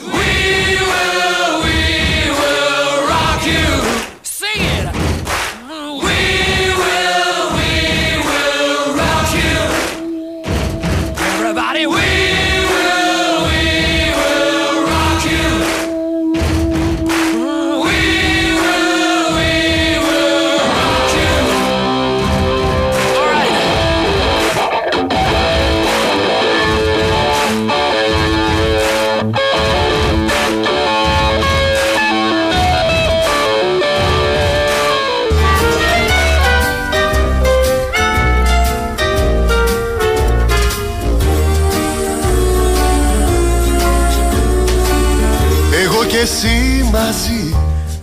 We will, we will rock you.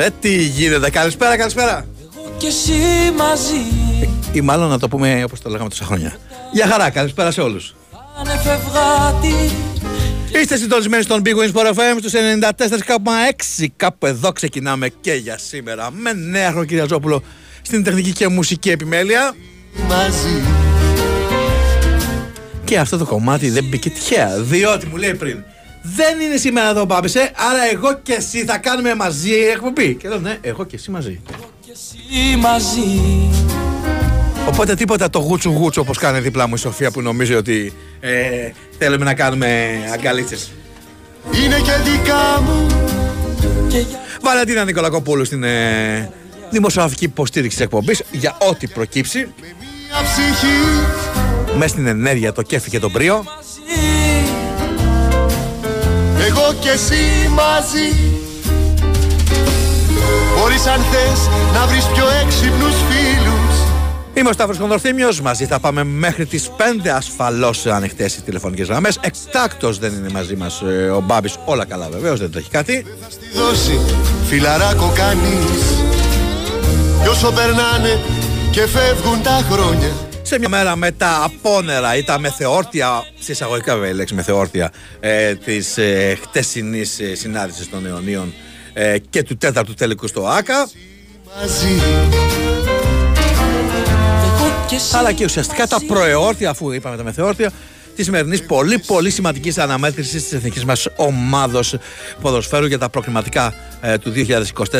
Ε, τι γίνεται, καλησπέρα, καλησπέρα. και εσύ μαζί Ή μάλλον να το πούμε όπως το λέγαμε τόσα χρόνια. Γεια χαρά, καλησπέρα σε όλους. ανεφευγάτη Είστε συντονισμένοι στον Big Wings Sport FM στους 94,6. Κάπου εδώ ξεκινάμε και για σήμερα με νέα Κυριαζόπουλο στην τεχνική και μουσική επιμέλεια. μαζί Και αυτό το κομμάτι δεν μπήκε τυχαία, διότι μου λέει πριν δεν είναι σήμερα εδώ Μπάμπησε, άρα εγώ και εσύ θα κάνουμε μαζί εκπομπή. Και εδώ ναι, εγώ και εσύ μαζί. και εσύ μαζί Οπότε τίποτα το γούτσου γούτσου όπως κάνει δίπλα μου η Σοφία που νομίζει ότι ε, θέλουμε να κάνουμε αγκαλίτσες. Είναι και δικά μου και για Βαλαντίνα Νικολακοπούλου στην ε, δημοσιογραφική υποστήριξη της εκπομπής για ό,τι προκύψει μια ψυχή μέσα στην ενέργεια, το κέφι και τον πρίο. Μαζί Εγώ και εσύ μαζί. Μπορείς αν θες να βρεις πιο έξυπνους φίλους. Είμαι ο Σταύρος Κονδορθήμιος, μαζί θα πάμε μέχρι τις 5 ασφαλώς ανοιχτές οι τηλεφωνικές γραμμές. Εκτάκτος δεν είναι μαζί μας ε, ο Μπάμπης, όλα καλά βεβαίως, δεν τρέχει κάτι. Θα στη δώσει φιλαράκο κανείς. Κι όσο περνάνε και φεύγουν τα χρόνια Σε μια μέρα με τα απόνερα ή τα μεθεόρτια, σε εισαγωγικά βέβαια η λέξη μεθεόρτια, ε, της ε, χτεσινής ε, συνάντησης των αιωνίων ε, και του τέταρτου τελικού στο ΆΚΑ, Μαζί. Εγώ και εσύ. Αλλά και ουσιαστικά τα προεόρτια, αφού είπαμε τα μεθεόρτια, της σημερινής πολύ πολύ σημαντικής αναμέτρησης της εθνικής μας ομάδος ποδοσφαίρου για τα προκριματικά ε, του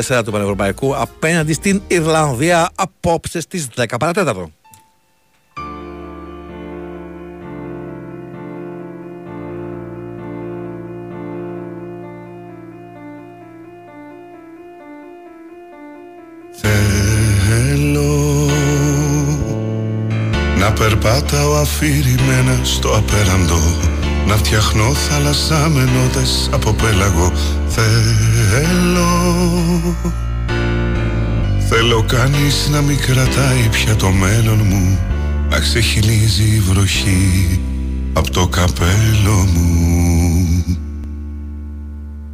2024 του Πανευρωπαϊκού απέναντι στην Ιρλανδία απόψε στις 10 παρατέταρτο. Περπάταω αφηρημένα στο απέραντο. Να φτιαχνώ θάλασσα με νότες από πέλαγο. Θέλω Θέλω κανείς να μην κρατάει πια το μέλλον μου. Να ξεχυλίζει η βροχή από το καπέλο μου.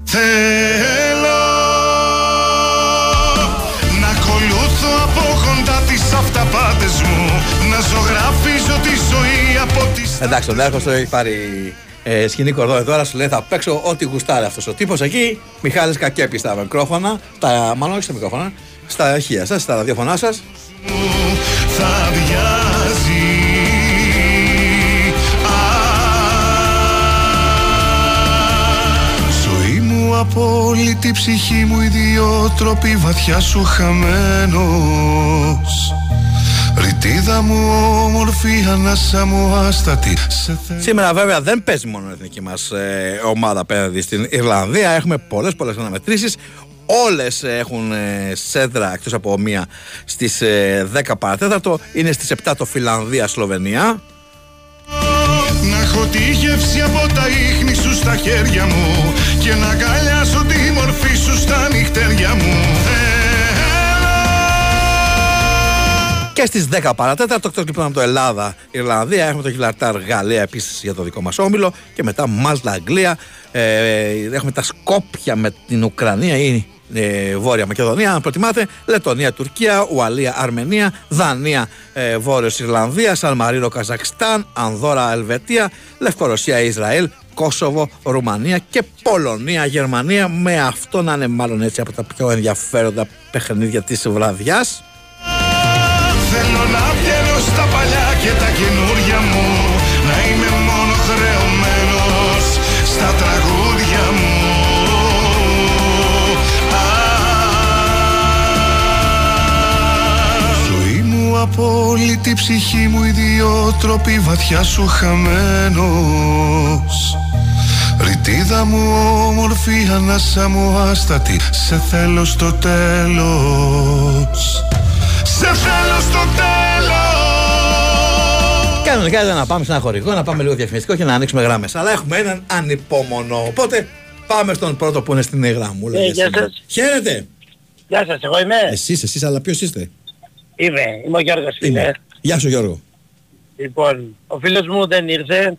Θέλω να ακολούθω από κοντά τις αυταπάτες μου. Να ζωγραφίζω τη ζωή από τις Εντάξει, ο Νέαρχος το έχει πάρει ε, σκηνή κορδό τώρα, σου λέει θα παίξω ό,τι γουστάρει αυτός ο τύπος εκεί. Μιχάλης Κακέπη στα μικρόφωνα, τα, μάλλον όχι στα μικρόφωνα, στα ηχεία σας, στα ραδιοφωνά σας. μου θα αδειάζει Α, Ζωή μου απόλυτη ψυχή μου ιδιότροπη βαθιά σου χαμένος Ρητίδα μου όμορφη, ανάσα μου άστατη Σε θέλω Σήμερα βέβαια δεν παίζει μόνο η εθνική μας ε, ομάδα απέναντι στην Ιρλανδία. Έχουμε πολλές πολλές αναμετρήσεις. Όλες ε, έχουν ε, σέντρα εκτός από μία στις ε, 10 παρατέταρτο. Είναι στις 7 το Φιλανδία-Σλοβενία. Να έχω τη γεύση από τα ίχνη σου στα χέρια μου Και να αγκαλιάσω τη μορφή σου στα νυχτέρια μου Και στις 10 παρατέταρτο, εκτός λοιπόν από το Ελλάδα-Ιρλανδία, έχουμε το Γιβλαρτάρ Γαλλία επίσης για το δικό μας όμιλο. Και μετά Μάλτα Αγγλία. Ε, έχουμε τα Σκόπια με την Ουκρανία ή ε, Βόρεια Μακεδονία, αν προτιμάτε. Λετωνία, Τουρκία, Ουαλία, Αρμενία, Δανία, ε, Βόρειος Ιρλανδίας, Σαλμαρίνο, Καζακστάν, Ανδώρα, Ελβετία, Λευκορωσία, Ισραήλ, Κόσοβο, Ρουμανία και Πολωνία, Γερμανία. Με αυτό να είναι μάλλον έτσι από τα πιο ενδιαφέροντα παιχνίδια της βραδιάς. Θέλω να βγαίνω στα παλιά και τα καινούρια μου Να είμαι μόνο χρεωμένος στα τραγούδια μου. Α, Ζωή μου απόλυτη ψυχή μου ιδιότροπη βαθιά σου χαμένος. Ρητίδα μου όμορφη ανάσα μου άστατη Σε θέλω στο τέλος Σε θέλω στο τέλος Κανονικά ήταν να πάμε σε ένα χωρικό, να πάμε λίγο διαφημιστικό και να ανοίξουμε γράμμες. Αλλά έχουμε έναν ανυπόμονο. Οπότε πάμε στον πρώτο που είναι στην γραμμούλα. Ε, για γεια σήμερα. σας. Χαίρετε. Γεια σας, εγώ είμαι. Εσείς, εσείς, αλλά ποιος είστε; Είμαι, είμαι ο Γιώργος φίλε. Γεια σου Γιώργο. Λοιπόν, ο φίλος μου δεν ήρθε.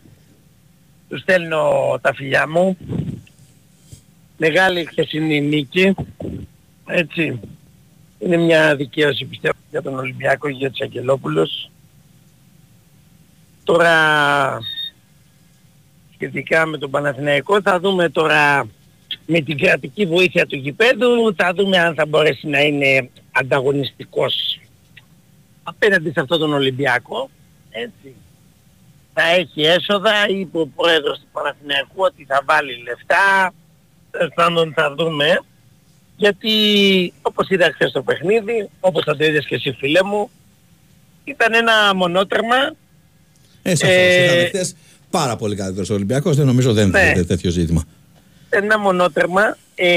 Του στέλνω τα φιλιά μου. Μεγάλη χθεσινή νίκη. Έτσι. Είναι μια δικαίωση πιστεύω για τον Ολυμπιακό και για τους Αγγελόπουλος. Τώρα σχετικά με τον Παναθηναϊκό θα δούμε τώρα με την κρατική βοήθεια του γηπέδου θα δούμε αν θα μπορέσει να είναι ανταγωνιστικός απέναντι σε αυτόν τον Ολυμπιακό. Έτσι. Θα έχει έσοδα, είπε ο πρόεδρος του Παναθηναϊκού ότι θα βάλει λεφτά. Τέλος πάντων θα δούμε. Γιατί όπως είδα χθες το παιχνίδι, όπως θα το είδες και εσύ φίλε μου, ήταν ένα μονότερμα Ε, σαφώς. Ε, Ήταν χθες πάρα πολύ καλύτερος ο Ολυμπιακός. Δεν νομίζω δεν Ναι. δίνεται τέτοιο ζήτημα. ένα μονότερμα. Ε,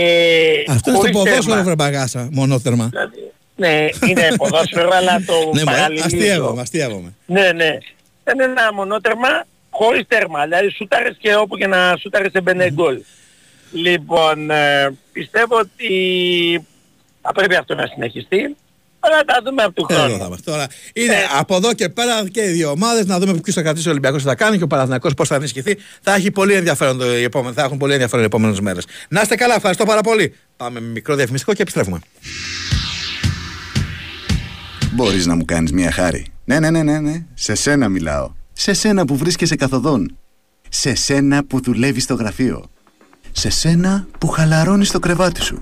Αυτό είναι στο χωρίς ποδόσφαιρο, τέρμα. βρε μπαγάσα. Μονότερμα. Δηλαδή, ναι, είναι ποδόσφαιρο, αλλά το Ναι, μα παραλληλίζω. αστείευομαι, αστείευομαι. Ναι, ναι. Ήταν ένα μονότερμα χωρίς τέρμα. Δηλαδή σούταρες και όπου και να σούταρες έμπαινε γκολ. Λοιπόν, ε, πιστεύω ότι θα πρέπει αυτό να συνεχιστεί. Αλλά θα δούμε από του Εδώ θα χρόνου. είμαστε. Τώρα είναι Ε. από εδώ και πέρα και οι δύο ομάδες να δούμε ποιος θα κρατήσει ο Ολυμπιακός θα κάνει και ο Παναθηναϊκός πώς θα ενισχυθεί. Θα, έχει πολύ ενδιαφέρον το, οι επόμενες- θα έχουν πολύ ενδιαφέρον οι επόμενες μέρες. Να είστε καλά, ευχαριστώ πάρα πολύ. Πάμε με μικρό διαφημιστικό και επιστρέφουμε. Μπορείς να μου κάνεις μια χάρη. Ναι, ναι, ναι, ναι, ναι. Σε σένα μιλάω. Σε σένα που βρίσκεσαι καθοδόν. Σε σένα που δουλεύεις στο γραφείο. Σε σένα που χαλαρώνεις το κρεβάτι σου.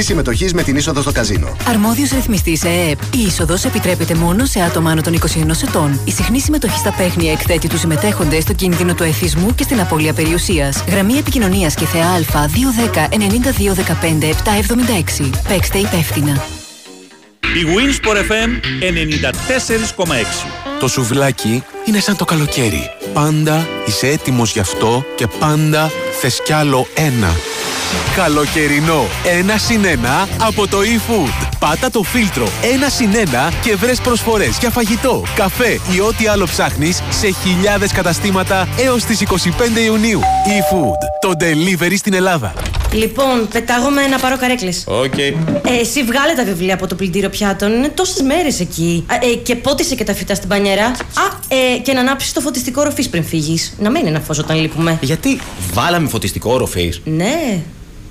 συμμετοχής με την είσοδο στο καζίνο. Αρμόδιος ρυθμιστής ΕΕΠ. Η είσοδος επιτρέπεται μόνο σε άτομα άνω των 21 ετών. Η συχνή συμμετοχή στα παίχνια εκθέτει τους συμμετέχοντε στο κίνδυνο του εθισμού και στην απώλεια περιουσίας. Γραμμή επικοινωνίας και θεά Α 210 92 15 776. Παίξτε υπεύθυνα. Η Winsport FM 94,6. Το σουβλάκι είναι σαν το καλοκαίρι. Πάντα είσαι έτοιμος γι' αυτό και πάντα θες κι άλλο ένα. Καλοκαιρινό. Ένα συν ένα από το eFood. Πάτα το φίλτρο ένα συν ένα και βρες προσφορές για φαγητό, καφέ ή ό,τι άλλο ψάχνεις σε χιλιάδες καταστήματα έως τις 25 Ιουνίου. eFood. Το delivery στην Ελλάδα. Λοιπόν, πετάγομαι να πάρω καρέκλες. Οκ. Ε, εσύ βγάλε τα βιβλία από το πλυντήριο πιάτων. Είναι τόσες μέρες εκεί. Α, ε, και πότισε και τα φυτά στην πανιέρα. Α, ε, και να ανάψεις το φωτιστικό ροφή πριν φύγεις. Να μένει ένα φως όταν λείπουμε. Γιατί βάλαμε φωτιστικό όροφη. Ναι,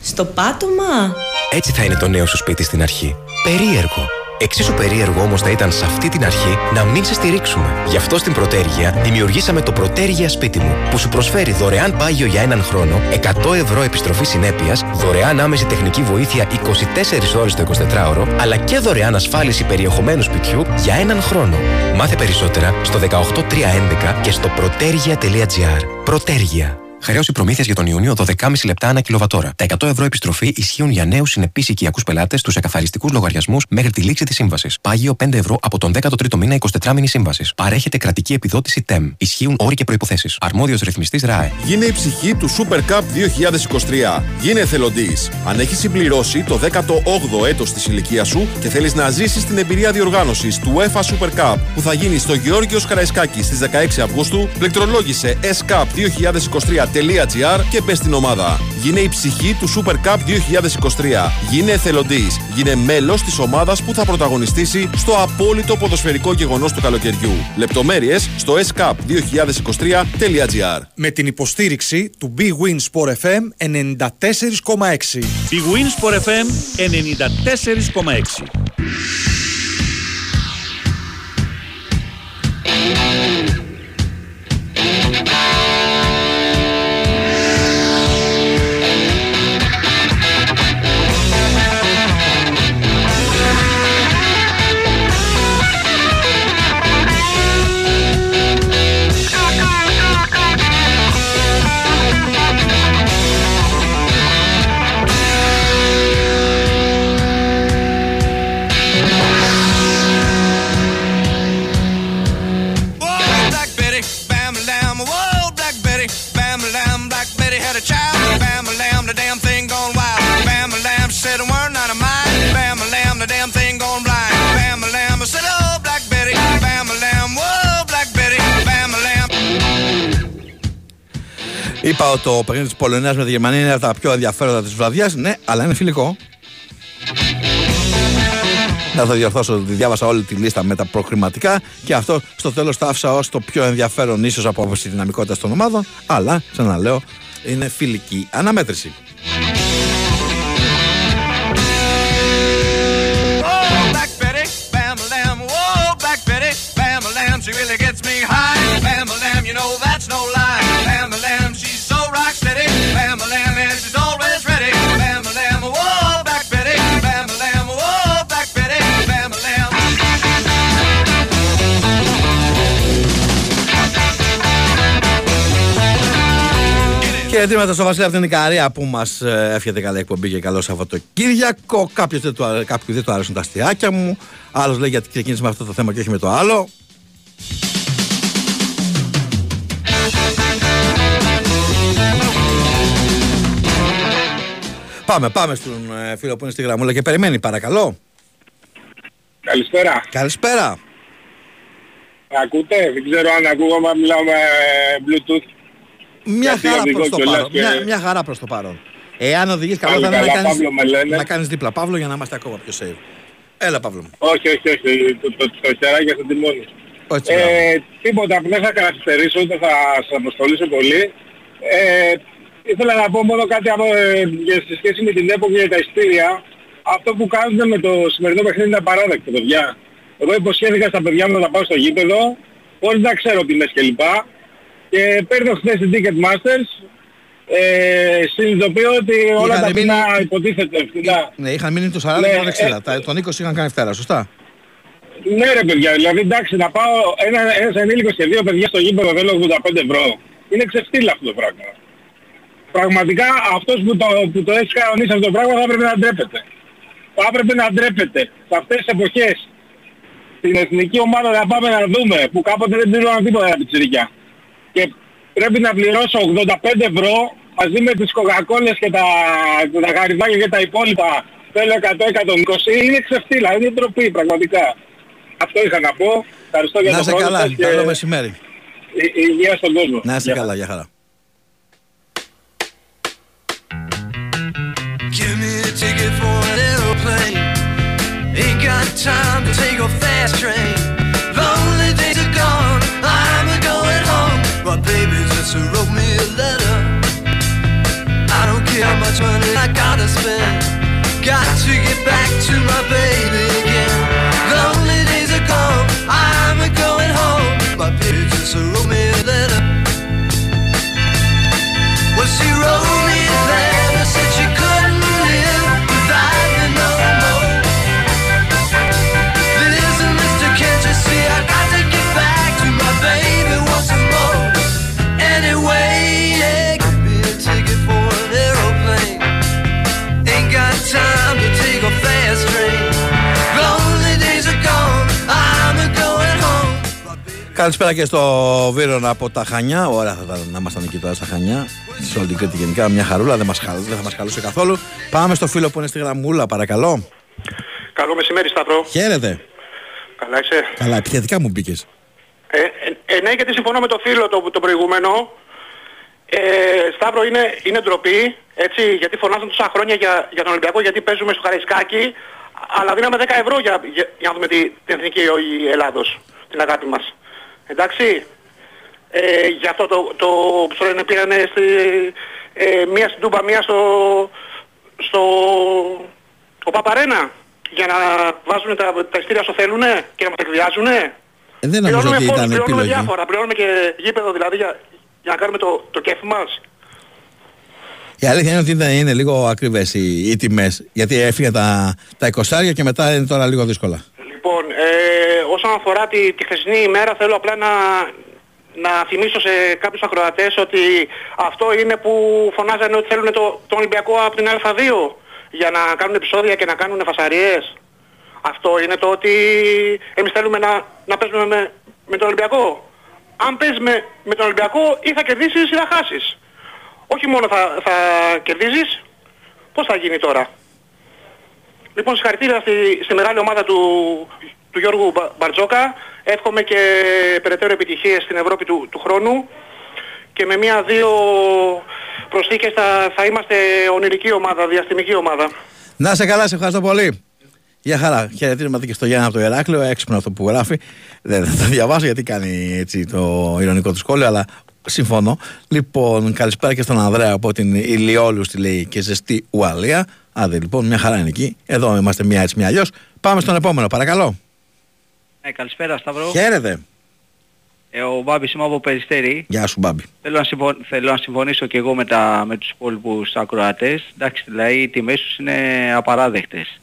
στο πάτωμα. Έτσι θα είναι το νέο σου σπίτι στην αρχή. Περίεργο. Εξίσου περίεργο όμως θα ήταν σε αυτή την αρχή να μην σε στηρίξουμε. Γι' αυτό στην Πρωτέργεια δημιουργήσαμε το Πρωτέργεια Σπίτι μου, που σου προσφέρει δωρεάν πάγιο για έναν χρόνο, 100 ευρώ επιστροφή συνέπειας, δωρεάν άμεση τεχνική βοήθεια 24 ώρες το 24ωρο, αλλά και δωρεάν ασφάλιση περιεχομένου σπιτιού για έναν χρόνο. Μάθε περισσότερα στο 18311 και στο πρωτέργεια.gr. Πρωτέργεια. Χρέωση προμήθειας για τον Ιούνιο 12,5 λεπτά ανά κιλοβατόρα. Τα 100 ευρώ επιστροφή ισχύουν για νέους συνεπείς οικιακούς πελάτες στους εκαθαριστικούς λογαριασμούς μέχρι τη λήξη της σύμβασης. Πάγιο 5 ευρώ από τον 13ο μήνα 24 μήνη σύμβασης. Παρέχεται κρατική επιδότηση TEM. Ισχύουν όροι και προποθέσει. Αρμόδιος ρυθμιστής ΡΑΕ. Γίνε η ψυχή του Super Cup 2023. Γίνε εθελοντή. Αν έχεις συμπληρώσει το 18ο έτος της ηλικίας σου και θέλεις να ζήσεις την εμπειρία διοργάνωσης του UEFA Super Cup που θα γίνει στο Γεώργιος Καραϊσκάκη στις 16 Αυγούστου, πληκτρολόγησε scup2023.gr και μπες στην ομάδα. Γίνε η ψυχή του Super Cup 2023. Γίνε εθελοντής. Γίνε μέλος της ομάδας που θα πρωταγωνιστήσει στο απόλυτο ποδοσφαιρικό γεγονός του καλοκαιριού. Λεπτομέρειες στο scup2023.gr. Με την υποστήριξη του Big Win Sport FM 94,6. Big Win Sport FM 94,6. Black Είπα ότι το παιχνίδι της Πολωνίας με τη Γερμανία είναι από τα πιο ενδιαφέροντα της βραδιάς. Ναι, αλλά είναι φιλικό. Να το διορθώσω ότι διάβασα όλη τη λίστα με τα προχρηματικά και αυτό στο τέλος το άφησα ως το πιο ενδιαφέρον ίσως από άποψη δυναμικότητας των ομάδων. Αλλά, ξαναλέω, είναι φιλική αναμέτρηση. Χαιρετήματα στο Βασίλειο από την Ικαρία που μας εύχεται καλή εκπομπή και καλό Σαββατοκύριακο. Κάποιος δεν του, αρέ- κάποιου δεν του αρέσουν τα αστιάκια μου. Άλλος λέει γιατί ξεκίνησε με αυτό το θέμα και όχι με το άλλο. Πάμε, πάμε στον ε, φίλο που είναι στη γραμμούλα και περιμένει, παρακαλώ. Καλησπέρα. Καλησπέρα. Ακούτε, δεν ξέρω αν ακούγομαι, αν μιλάω με Bluetooth. Μια Γιατί χαρά οδηγώ προς το κιόλας παρόν. και- Μια, μια χαρά προς το παρόν. Εάν οδηγείς καλό Πάλι θα είναι να καλά, κάνεις, Παύλο με λένε. να κάνεις δίπλα Παύλο για να είμαστε ακόμα πιο safe. Έλα Παύλο μου. Όχι, όχι, όχι, το, το, το χεράκι στο τιμόνι. Έτσι, Ε, τίποτα, που δεν θα καθυστερήσω, δεν θα σας αποστολήσω πολύ. Ε, ήθελα να πω μόνο κάτι από, ε, για- σε σχέση με την έποψη για τα ειστήρια. Αυτό που κάνουν με το σημερινό παιχνίδι είναι απαράδεκτο, παιδιά. Εγώ υποσχέθηκα στα παιδιά μου να τα πάω στο γήπεδο, χωρίς να ξέρω τιμές κλπ. Και παίρνω χθες την Ticketmasters, ε, συνειδητοποιώ ότι όλα Είχαν τα μείνει- φθηνά υποτίθεται φθηνά. Ναι, είχαν μείνει το 40 Ναι, και το 60. ε, Τα- Τον 20 είχαν κάνει φτέρα, σωστά. Ναι ρε παιδιά, δηλαδή εντάξει να πάω ένα, ένας ενήλικος και δύο παιδιά στο γήπεδο θέλω 85 ευρώ. Είναι ξεφτύλα αυτό το πράγμα. Πραγματικά αυτός που το, που το έχει κανονίσει αυτό το πράγμα θα έπρεπε να ντρέπεται. Θα έπρεπε να ντρέπεται σε αυτές τις εποχές. Την εθνική ομάδα να πάμε να δούμε που κάποτε δεν πλήρωναν τίποτα τα πιτσιρικιά. Και πρέπει να πληρώσω 85 ευρώ μαζί με τις κοκακόλες και τα, τα γαριδάκια και τα υπόλοιπα θέλω 100-120 είναι ξεφτύλα, είναι ντροπή πραγματικά. Αυτό είχα να πω. Ευχαριστώ για Να το είσαι χρόνο καλά. σας και Καλό μεσημέρι. η- υγεία στον κόσμο. Να είσαι Γεια. καλά, για χαρά. Give me a ticket for an airplane. Ain't got time to take a fast train. My baby just wrote me a letter. I don't care how much money I gotta spend. Got to get back to my baby again. Lonely days are gone, I'm a going home. My baby just wrote me a letter. Well, she wrote. Καλησπέρα και στο Βίρονα από τα Χανιά. Ωραία θα ήταν να ήμασταν εκεί τώρα στα Χανιά. Σε όλη την Κρήτη γενικά μια χαρούλα, δεν, μας, χαλ- δεν θα μας χαλούσε καθόλου. Πάμε στο φίλο που είναι στη γραμμούλα, παρακαλώ. Καλό μεσημέρι Σταύρο. Χαίρετε. Καλά είσαι; Καλά, επιθετικά μου μπήκες. Ε, ε, ε, ναι, γιατί συμφωνώ με το φίλο το, το προηγούμενο. Ε, Σταύρο είναι, είναι ντροπή, έτσι, γιατί φωνάζουν τόσα χρόνια για, για τον Ολυμπιακό, γιατί παίζουμε στο Χαρισκάκι, αλλά δίναμε 10 ευρώ για, για, για να δούμε τη, την εθνική η Ελλάδος, την αγάπη μας. Εντάξει, ε, γι' αυτό το, το που το λένε πήγανε στη, ε, μία στην Τούμπα, μία στο, στο ο Παπαρένα, για να βάζουν τα, τα ειστήρια όσο θέλουνε και να μας εκβιάζουνε. Ε, δεν νομίζω Πληρώνουμε ότι φόρους, ήταν πληρώνουμε επιλογή. διάφορα, πληρώνουμε και γήπεδο δηλαδή για, για να κάνουμε το, το κέφι μας. Η αλήθεια είναι ότι ήταν, είναι λίγο ακριβές οι, οι τιμές. Γιατί έφυγε τα, τα 20 και μετά είναι τώρα λίγο δύσκολα. Λοιπόν, ε, όσον αφορά τη, τη χθεσινή ημέρα θέλω απλά να, να θυμίσω σε κάποιους ακροατές ότι αυτό είναι που φωνάζανε ότι θέλουν το, τον Ολυμπιακό από την Α2 για να κάνουν επεισόδια και να κάνουν φασαρίες. Αυτό είναι το ότι εμείς θέλουμε να, να παίζουμε με, με τον Ολυμπιακό. Αν παίζεις με, με τον Ολυμπιακό ή θα κερδίσεις ή θα χάσεις. Όχι μόνο θα, θα κερδίζεις, πώς θα γίνει τώρα; Λοιπόν, συγχαρητήρια στη, στη μεγάλη ομάδα του, του Γιώργου Μπα- Μπαρτζόκα. Εύχομαι και περαιτέρω επιτυχίες στην Ευρώπη του, του χρόνου. Και με μία-δύο προσθήκες θα, θα είμαστε ονειρική ομάδα, διαστημική ομάδα. Να σε καλά, σε ευχαριστώ πολύ. Γεια χαρά. Χαιρετίσματα και στο Γιάννα από το Ηράκλειο. Έξυπνο αυτό που γράφει. Δεν θα το διαβάσω γιατί κάνει έτσι το ηρωνικό του σχόλιο, αλλά συμφωνώ. Λοιπόν, καλησπέρα και στον Ανδρέα από την Ηλιόλου στη λέει και ζεστή Ουαλία. Άντε λοιπόν, μια χαρά είναι εκεί. Εδώ είμαστε μία έτσι, μία αλλιώς. Πάμε στον επόμενο, παρακαλώ. Ναι, καλησπέρα Σταύρο. Χαίρετε. Ε, ο Μπάμπης είμαι από Περιστέρη. Γεια σου, Μπάμπη. Θέλω να, συμφω... Θέλω να συμφωνήσω και εγώ με, τα... με τους υπόλοιπους ακροατές. Εντάξει, δηλαδή οι τιμές τους είναι απαράδεκτες.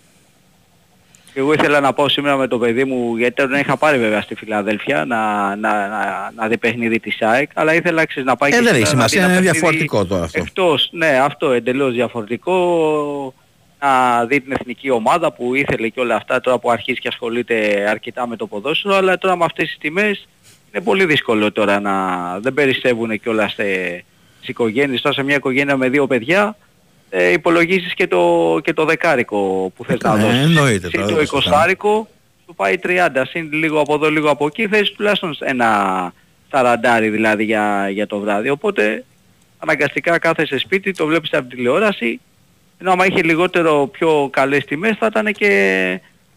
Και εγώ ήθελα να πάω σήμερα με το παιδί μου, γιατί δεν είχα πάρει βέβαια στη Φιλαδέλφια να, να, να, να δει παιχνίδι της ΑΕΚ, αλλά ήθελα ξέρεις, να πάει Ε, και δεν σήμερα έχει να δει σημασία, ένα είναι παιχνίδι διαφορετικό τώρα αυτό. Εκτός, ναι, αυτό εντελώς διαφορετικό. Να δει την εθνική ομάδα που ήθελε και όλα αυτά τώρα που αρχίζει και ασχολείται αρκετά με το ποδόσφαιρο, αλλά τώρα με αυτές τις τιμές είναι πολύ δύσκολο τώρα να δεν περισσεύουν και όλα στις οικογένειες. Τώρα σε μια οικογένεια με δύο παιδιά ε, υπολογίζεις και το, και το δεκάρικο που θες να Ναι, δώσεις. εννοείται Συν τώρα, το δεν το εικοσάρικο σου πάει 30, συν λίγο από εδώ λίγο από εκεί θες τουλάχιστον ένα ταραντάρι δηλαδή για, για το βράδυ. Οπότε αναγκαστικά κάθεσαι σπίτι, το βλέπεις από την τηλεόραση ενώ άμα είχε λιγότερο πιο καλές τιμές θα ήταν και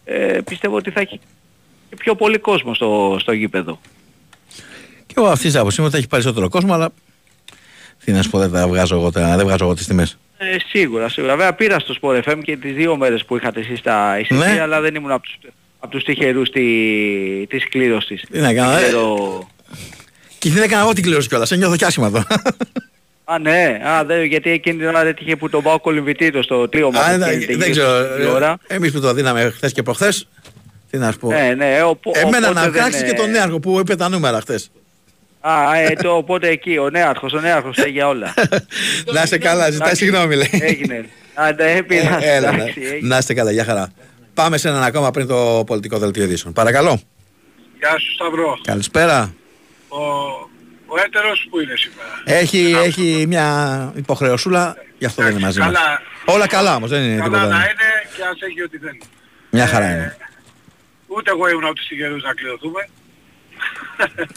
ε, πιστεύω ότι θα έχει και πιο πολύ κόσμο στο, στο γήπεδο. Και εγώ αυτή τη άποψη είμαι ότι θα έχει περισσότερο κόσμο, αλλά. Τι να σου πω, δεν, τα βγάζω εγώ, τα- δεν βγάζω εγώ τις τιμές. Ε, σίγουρα, σίγουρα. Βέβαια πήρα στο Sport FM και τις δύο μέρες που είχατε εσείς τα εισιτήρια, Ναι. αλλά δεν ήμουν από τους, από τους τυχερούς τη, της κλήρωσης. Τι να κάνω, Δεν ε. ξέρω- Και δεν έκανα εγώ την κλήρωση κιόλας. Σε νιώθω κι άσχημα εδώ. Α, ναι, α, δεν, γιατί εκείνη την ώρα έτυχε που τον πάω κολυμβητήριο στο τρίωμα. Α, που δεν- γίνεται δεν γύρω ξέρω. στην ώρα. Εμείς που το δίναμε χθες και προχθές. Τι να σου πω. Ναι, ναι, οπο- Εμένα οπότε να δεν, κράξει ε, και τον νέαρχο που είπε τα νούμερα χθες. Α, ε, το, οπότε εκεί, ο νέαρχος, ο νέαρχος φταίει για όλα. Να είστε καλά, ζητάει Εντάξει, συγγνώμη λέει. Έγινε. Α, δεν πειράζει, Ε, Έλα, εντάξει, ναι. έγινε. Να είστε καλά, για χαρά. Πάμε σε έναν ακόμα πριν το πολιτικό δελτίο ειδήσεων. Παρακαλώ. Γεια σου Σταυρό. Καλησπέρα. Ο, ο έτερος που είναι σήμερα; Έχει, έχει μια υποχρεωσούλα, γι' αυτό δεν είναι μαζί μας. Καλά, Όλα καλά όμως, δεν είναι καλά τίποτα. να είναι και ας έχει ό,τι θέλει. Μια χαρά είναι. Ούτε εγώ ήμουν από τους τυχερούς να κληρωθούμε.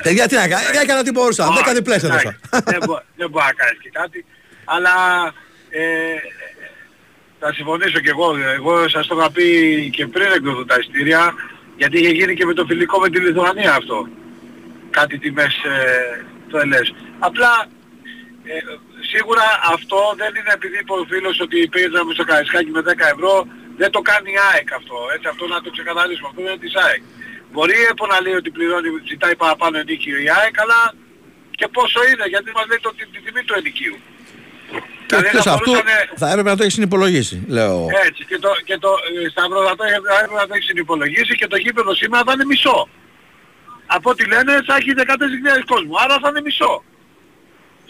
Παιδιά, τι να κάνω, έκανα ό,τι μπορούσα. Δέκα διπλές έδωσα. Εντάξει, δεν, μπο- δεν μπορεί να κάνεις και κάτι. Αλλά ε, θα συμφωνήσω και εγώ. Εγώ σας το είχα πει και πριν εκδοθούν τα ειστήρια γιατί είχε γίνει και με το φιλικό με τη Λιθουανία αυτό. Κάτι τιμές ε, το ελες. Απλά ε, σίγουρα αυτό δεν είναι επειδή είπε ο φίλος ότι παίζαμε στο Καραϊσκάκι με 10 ευρώ. Δεν το κάνει η ΑΕΚ αυτό. Έτσι αυτό να το ξεκαθαρίσουμε. Αυτό δεν είναι της ΑΕΚ. Μπορεί η ΕΠΟ να λέει ότι πληρώνει, ζητάει παραπάνω ενίκιο η ΑΕΚ, αλλά και πόσο είναι, γιατί μας λέει το, τη, τη τιμή του ενοικίου. Και Δηλαδή εκτός θα αυτού μπορούσανε- θα έπρεπε να το έχεις συνυπολογίσει, λέω. Έτσι, και το, και το ε, Σταύρο θα το θα έπρεπε να το έχεις συνυπολογίσει και το γήπεδο σήμερα θα είναι μισό. Από ό,τι λένε θα έχει 14.000 κόσμο, άρα θα είναι μισό.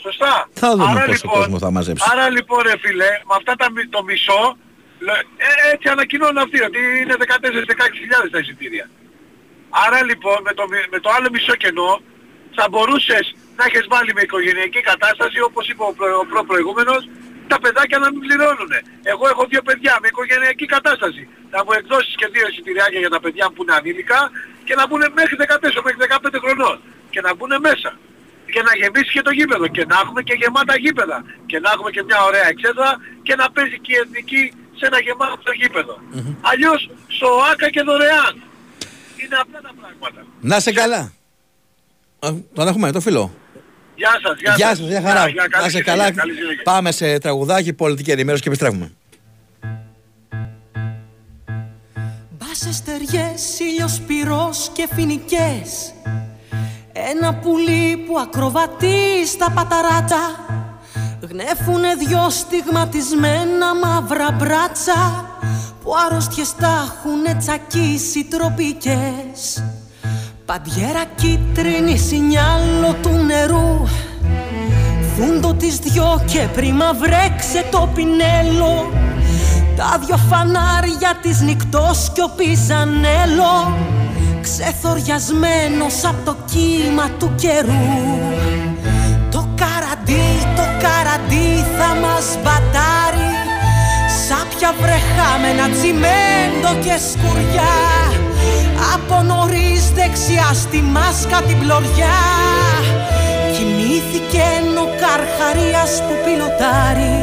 Σωστά. Θα δούμε άρα, πόσο κόσμο θα μαζέψει. Άρα λοιπόν ρε φίλε, με αυτά τα, μι- το μισό, λέ- ε, έτσι ανακοινώνουν αυτοί ότι είναι 14-16.000 τα εισιτήρια. Άρα λοιπόν με το, μι- με το άλλο μισό κενό θα μπορούσες να έχεις βάλει με οικογενειακή κατάσταση όπως είπε ο, προ, ο προ- προηγούμενος τα παιδάκια να μην πληρώνουν. Εγώ έχω δύο παιδιά με οικογενειακή κατάσταση. Να μου εκδώσεις και δύο εισιτηριάκια για τα παιδιά που είναι ανήλικα και να μπουν μέχρι 14, μέχρι 15 χρονών και να μπουν μέσα. Και να γεμίσει και το γήπεδο και να έχουμε και γεμάτα γήπεδα και να έχουμε και μια ωραία εξέδρα και να παίζει και η εθνική σε ένα γεμάτο γήπεδο. Αλλιώς στο άκα και δωρεάν. Είναι απλά τα πράγματα. Να σε καλά. Α, Τον έχουμε, το φίλο. Γεια σας, γεια, Γεια σας, γεια χαρά. Γεια, καλή Να σε συνέχεια, καλά. καλή συνέχεια. Πάμε σε τραγουδάκι, πολιτική ενημέρωση και επιστρέφουμε. Μπάσες στεριές, ήλιος πυρός και φοινικές Ένα πουλί που ακροβατεί στα παταράτσα Γνέφουνε δυο στιγματισμένα μαύρα μπράτσα Που άρρωστιες τα έχουνε τσακίσει τροπικές. Παντιέρα κίτρινη σινιάλο του νερού Φούντο τις δυο και πρίμα βρέξε το πινέλο. Τα δυο φανάρια της νυχτός κι ο πιζανέλο Ξεθοριασμένος από το κύμα του καιρού. Το καραντί, το καραντί θα μας μπατάρει Σάπια βρεχάμενα τσιμέντο και σκουριά. Από νωρίς δεξιά στη μάσκα την πλωριά. Κοιμήθηκε ο καρχαρίας που πιλωτάρει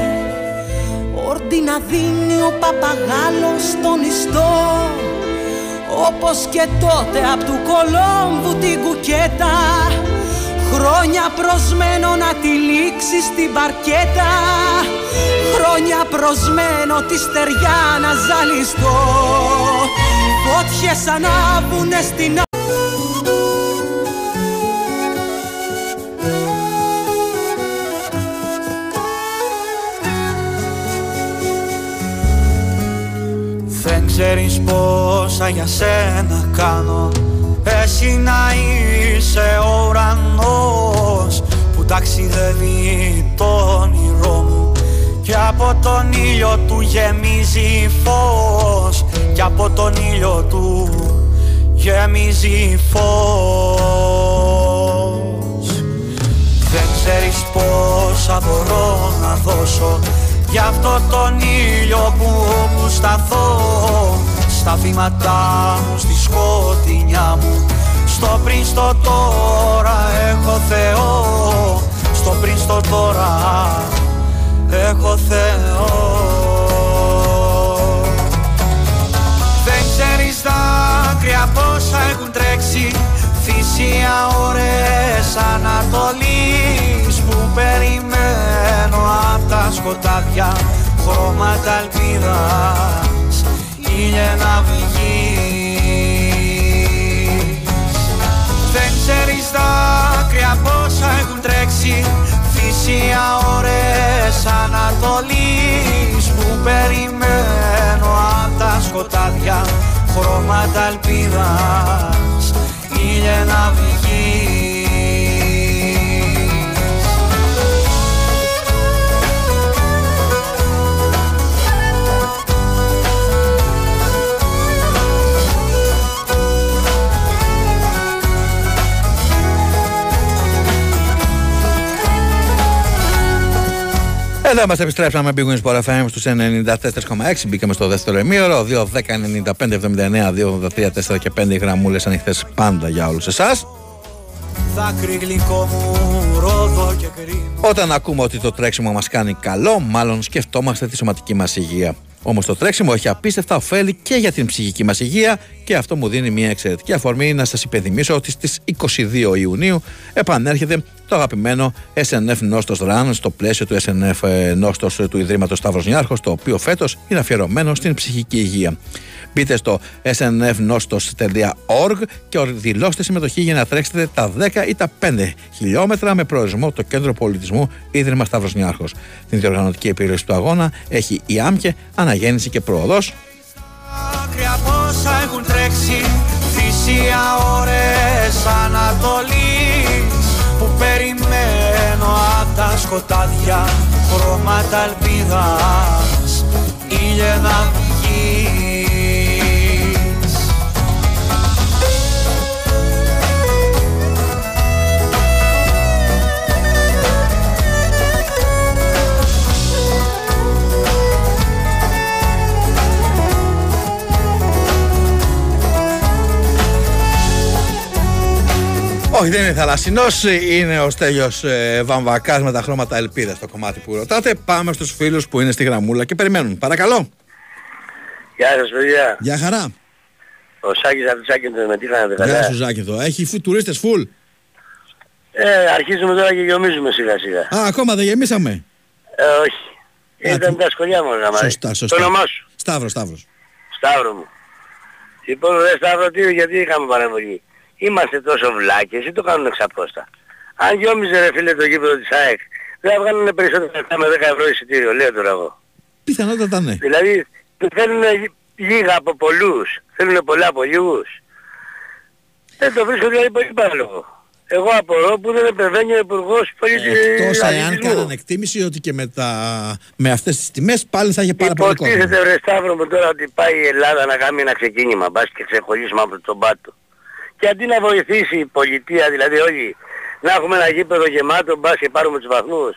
Όρντι να δίνει ο παπαγάλος στον ιστό. Όπως και τότε απ' του Κολόμβου την κουκέτα Χρόνια προσμένο να τη λήξεις στην παρκέτα. Χρόνια προσμένο τη στεριά να ζαλιστώ. Φώτιες ανάβουνε στην Δεν ξέρεις πόσα για σένα κάνω Εσύ να είσαι ο ουρανός Που ταξιδεύει το όνειρό μου. Και από τον ήλιο του γεμίζει φως Και από τον ήλιο του γεμίζει φως. Δεν ξέρεις πόσα μπορώ να δώσω Γι' αυτό τον ήλιο που μου σταθώ. Στα βήματά μου, στη σκοτεινιά μου. Στο πριν, στο τώρα έχω Θεό. Στο πριν, στο τώρα έχω Θεό. Δεν ξέρεις δάκρυα πόσα έχουν τρέξει. Θυσία ώρες Ανατολής Που περιμένω απ' τα σκοτάδια. Χρώματα ελπίδας Ήλιε να βγεις Δεν ξέρεις δάκρυα πόσα έχουν τρέξει. Θυσία ώρες Ανατολής Που περιμένω απ' τα σκοτάδια. Χρώματα ελπίδας Ήλιε να βγεις Εδώ είμαστε, επιστρέψαμε Big Wings Sport FM στους 94,6. Μπήκαμε στο δεύτερο ημίωρο. 2, 10, 95, 79, 2, 83, 4 και 5 γραμμούλες ανοιχτές πάντα για όλους εσάς. Δάκρυ γλυκό μου ρόδο και κρίνο Όταν ακούμε ότι το τρέξιμο μας κάνει καλό, μάλλον σκεφτόμαστε τη σωματική μας υγεία. Όμως το τρέξιμο έχει απίστευτα ωφέλη και για την ψυχική μας υγεία και αυτό μου δίνει μια εξαιρετική αφορμή να σας υπενθυμίσω ότι στις 22 Ιουνίου επανέρχεται το αγαπημένο SNF Νόστος Run στο πλαίσιο του SNF ε, Νόστος του Ιδρύματος Σταύρος Νιάρχος, το οποίο φέτος είναι αφιερωμένο στην ψυχική υγεία. Μπείτε στο snfnostos.org και δηλώστε συμμετοχή για να τρέξετε τα 10 ή τα 5 χιλιόμετρα με προορισμό το Κέντρο Πολιτισμού Ίδρυμα Σταύρος Νιάρχος. Την διοργανωτική επίρρωση του αγώνα έχει η ΆΜΚΕ, Αναγέννηση και Πρόοδος. Άκρια πόσα έχουν τρέξει Θυσία ώρες Ανατολής Που περιμένω απ' τα σκοτάδια Χρώματα ελπίδας Ήλιε Όχι, δεν είναι θαλασσινός, είναι ο Στέλιος ε, Βαμβακάς με τα χρώματα ελπίδας στο κομμάτι που ρωτάτε. Πάμε στους φίλους που είναι στη γραμμούλα και περιμένουν. Παρακαλώ. Γεια σας παιδιά. Γεια χαρά. Ο Σάκης από τη Σάκυνθο με τι κάνετε καλά. Γεια σου, Ζάκηθο. Έχει φου, τουρίστες full. Ε, αρχίζουμε τώρα και γεμίζουμε σιγά σιγά. Α, ακόμα δεν γεμίσαμε. Ε, όχι. Ήταν τα σχολιά μου να Σωστά, σωστά. Το όνομά σου. Σταύρος, Σταύρος. Σταύρο μου. Λοιπόν, ρε Σταύρο, τι, γιατί είχαμε παρεμβολή. Είμαστε τόσο βλάκες ή το κάνουν εξαπόστα. Αν γιόμιζε ρε φίλε το γήπεδο της ΑΕΚ, δεν θα βγάλουν περισσότερα λεφτά με 10 ευρώ εισιτήριο, λέω τώρα εγώ. Πιθανότατα ναι. Δηλαδή θέλουν λίγα από πολλούς, θέλουν πολλά από λίγους. Δεν το βρίσκω δηλαδή πολύ παράλογο. Εγώ απορώ που δεν επεμβαίνει ο Υπουργός Εκτός εάν Πολιτισμού. κάναν εκτίμηση ότι και με, τα... με αυτές τις τιμές πάλι θα είχε πάρα πολύ κόσμο. Υποτίθεται ρε Σταύρο μου τώρα ότι πάει η Ελλάδα να κάνει ένα ξεκίνημα, μπας και ξεχωρίσουμε από τον πάτο. Και αντί να βοηθήσει η πολιτεία, δηλαδή όλοι, να έχουμε ένα γήπεδο γεμάτο, μπας και πάρουμε τους βαθμούς.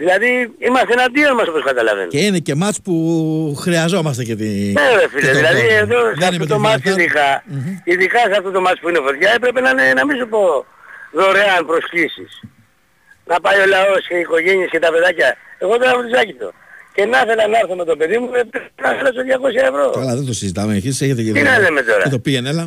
Δηλαδή είμαστε εναντίον μας όπως καταλαβαίνετε. Και είναι και μάτς που χρειαζόμαστε και τη... Ναι ρε φίλε, και τον δηλαδή κόσμο. εδώ σε Δεν είναι αυτό με το τη μάτς Βιλιαρντάρ. ειδικά, ειδικά σε αυτό το μάτς που είναι φωτιά έπρεπε να είναι, να μην σου πω, δωρεάν προσκλήσεις. Να πάει ο λαός και οι οικογένειες και τα παιδάκια. Εγώ τώρα από τη Ζάκηθο. Και να ήθελα να έρθω με το παιδί μου, έπρεπε να χάσω 200 ευρώ. Καλά, δεν το συζητάμε. Εσείς έχετε και Τι να λέμε τώρα; Και το πήγαινε, έλα.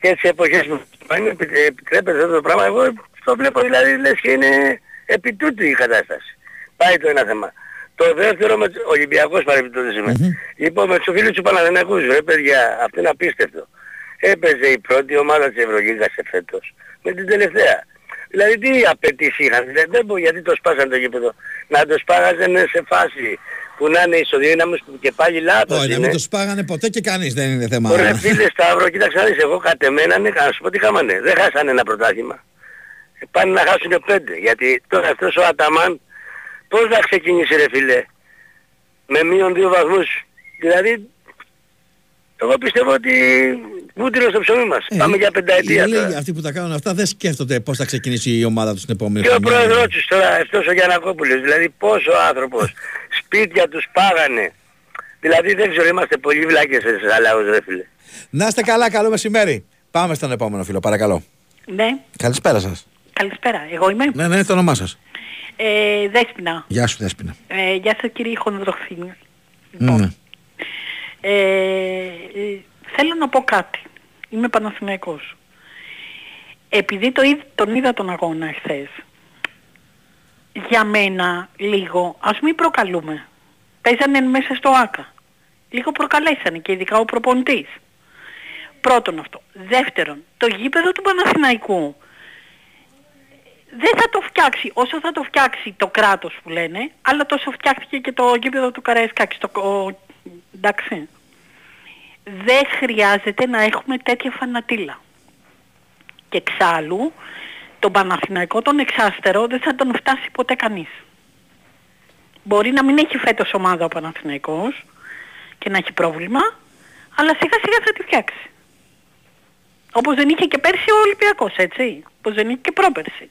Και σε εποχές που είναι επι- επιτρέπεται αυτό το πράγμα, εγώ το βλέπω δηλαδή λες και είναι επί τούτου η κατάσταση. Πάει το ένα θέμα. Το δεύτερο με τους Ολυμπιακός παρεμπιπτόντως είμαι. Λοιπόν με τους φίλους του Παναθηναϊκούς, ρε παιδιά, αυτό είναι απίστευτο. Έπαιζε η πρώτη ομάδα της Ευρωλίγκας σε φέτος με την τελευταία. Δηλαδή τι απαιτήσει είχαν, δεν, δεν μπορεί γιατί το σπάσαν το γήπεδο. Να το σπάγαζαν σε φάση που να είναι ισοδύναμος που και πάλι λάθος Όχι, να είναι. μην το σπάγανε ποτέ και κανείς δεν είναι θέμα. Ωραία φίλε Σταύρο, κοίταξε να δεις, εγώ κατ' εμένα, ναι, να σου πω τι κάμανε. Δεν χάσανε ένα πρωτάθλημα. Ε, Πάνε να χάσουν πέντε. Γιατί τώρα αυτός ο Αταμάν πώς θα ξεκινήσει ρε φίλε. Με μείον δύο βαθμούς. Δηλαδή, εγώ πιστεύω ότι βούτυρο στο ψωμί μας. Πάμε για Οι πενταετία Ελλήνοι, τώρα. αυτοί που τα κάνουν αυτά δεν σκέφτονται πώς θα ξεκινήσει η ομάδα τους την επόμενη Και ο χρονιά. πρόεδρος τους τώρα, αυτός ο Γιανακόπουλος, δηλαδή πόσο άνθρωπος, σπίτια τους πάγανε. Δηλαδή δεν ξέρω, είμαστε πολύ βλάκες σε λαός ρε φίλε. Να είστε καλά, καλό μεσημέρι. Πάμε στον επόμενο φίλο, παρακαλώ. Ναι, Καλησπέρα σας. καλησπέρα. Εγώ είμαι; Ναι, ναι, το όνομά σας. Ε, Δέσποινα. Γεια σου, Δέσποινα. Ε, γεια σας κύριε Χονδροχθήνη. Ναι. Ε, ε, θέλω να πω κάτι. Είμαι Παναθηναϊκός. Επειδή το, είδ- τον είδα τον αγώνα εχθές, για μένα λίγο, ας μην προκαλούμε. Παίζανε μέσα στο ΆΚΑ. Λίγο προκαλέσανε και ειδικά ο προπονητής. Πρώτον αυτό. Δεύτερον, το γήπεδο του Παναθηναϊκού δεν θα το φτιάξει όσο θα το φτιάξει το κράτος που λένε, αλλά τόσο φτιάχτηκε και το γήπεδο του Καραϊσκάκη. Το, ο- εντάξει. Δεν χρειάζεται να έχουμε τέτοια φανατήλα. Και εξάλλου, τον Παναθηναϊκό, τον εξάστερο, δεν θα τον φτάσει ποτέ κανείς. Μπορεί να μην έχει φέτος ομάδα ο Παναθηναϊκός και να έχει πρόβλημα, αλλά σιγά σιγά θα τη φτιάξει. Όπως δεν είχε και πέρσι ο Ολυμπιακός, έτσι. Όπως δεν είχε και πρόπερσι.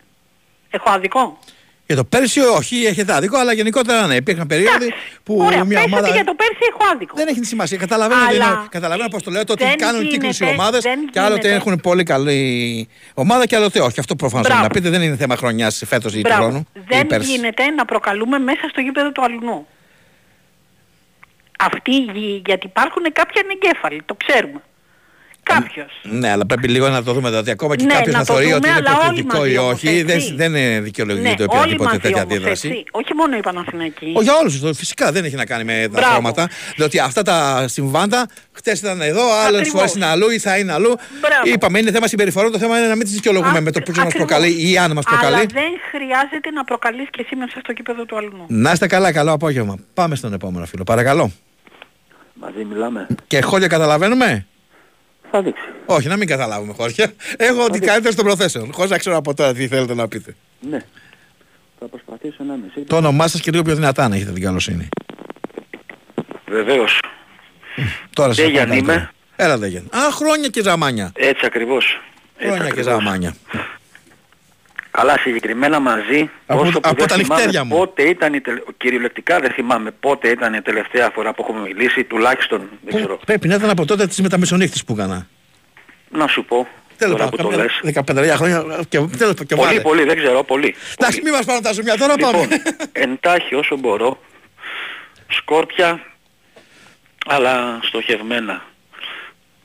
Έχω άδικο. Για το πέρσι όχι, έχετε άδικο, αλλά γενικότερα ναι. Υπήρχαν περίοδοι που Ωραία, μια πες ομάδα. ότι για το πέρσι έχω άδικο. Δεν έχει σημασία. Καταλαβαίνω, ότι Αλλά είναι- καταλαβαίνω πώς το λέω. Το ότι δεν κάνουν κύκλους οι γίνεται, ομάδες δεν και άλλοτε γίνεται. έχουν πολύ καλή ομάδα και άλλοτε όχι. Αυτό προφανώς Μπράβο. είναι να πείτε δεν είναι θέμα χρονιάς φέτος ή του Μπράβο. χρόνου. ή Δεν πέρσι. γίνεται να προκαλούμε μέσα στο γήπεδο του αλουνού. Αυτοί, οι- γιατί υπάρχουν κάποιοι ανεγκέφαλοι, το ξέρουμε. Κάποιος. Ναι, αλλά πρέπει λίγο να το δούμε. Δηλαδή, ακόμα και Ναι, κάποιος να να το θεωρεί δούμε, ότι είναι αλλά όλοι προκλητικό μαζί ή όμως, όχι, δεν, έτσι. δεν είναι Ναι, δικαιολογείται όλοι οποιαδήποτε μαζί τέτοια όμως, αντίδραση. έτσι. Όχι μόνο οι Παναθηναϊκοί. Όχι για όλους. Φυσικά δεν έχει να κάνει με τα Μπράβο. χρώματα. Διότι αυτά τα συμβάντα χτε ήταν εδώ, άλλες Ακριβώς. φορές είναι αλλού ή θα είναι αλλού. Μπράβο. Είπαμε είναι θέμα συμπεριφορών. Το θέμα είναι να μην τις δικαιολογούμε με το που μα Ακριβώς. προκαλεί ή αν μας Αλλά προκαλεί. δεν χρειάζεται να προκαλείς και εσύ μέσα στο κήπεδο του αλλού. Να είστε καλά, καλό απόγευμα. Πάμε στον επόμενο φίλο. Παρακαλώ. Μαζί μιλάμε. Και χώρια καταλαβαίνουμε; Θα δείξει. Όχι, να μην καταλάβουμε χώρια. Έχω ότι καλύτερο των προθέσεων. Χωρίς να ξέρω από τώρα τι θέλετε να πείτε. Ναι. Θα προσπαθήσω να είμαι σίγουρος. Το όνομά σας και λίγο πιο δυνατά, αν έχετε την καλοσύνη. Βεβαίως. Τώρα σας Ντέγιαν ακούω είμαι. καλύτερα. Έλα, Ντέγιαν. Α, χρόνια και ζαμάνια. Έτσι ακριβώς. Έτσι Χρόνια και ακριβώς. ζαμάνια. Καλά συγκεκριμένα μαζί, Από- όσο που από δεν τα θυμάμαι νυχτέρια μου. πότε ήταν η τελε... κυριολεκτικά δεν θυμάμαι πότε ήταν η τελευταία φορά που έχουμε μιλήσει, τουλάχιστον δεν ξέρω. Πρέπει να ήταν από τότε της μεταμεσονύχτης που έκανα. Να σου πω, Τέλος τώρα που το πάντων, λες. 15 χρόνια και τέλος πάντων, και Πολύ, βάλε. πολύ, δεν ξέρω, πολύ. Εντάξει, μην μας πάνε τα ζουμιά, τώρα πάμε. Λοιπόν, εντάχει όσο μπορώ, σκόρπια, αλλά στοχευμένα.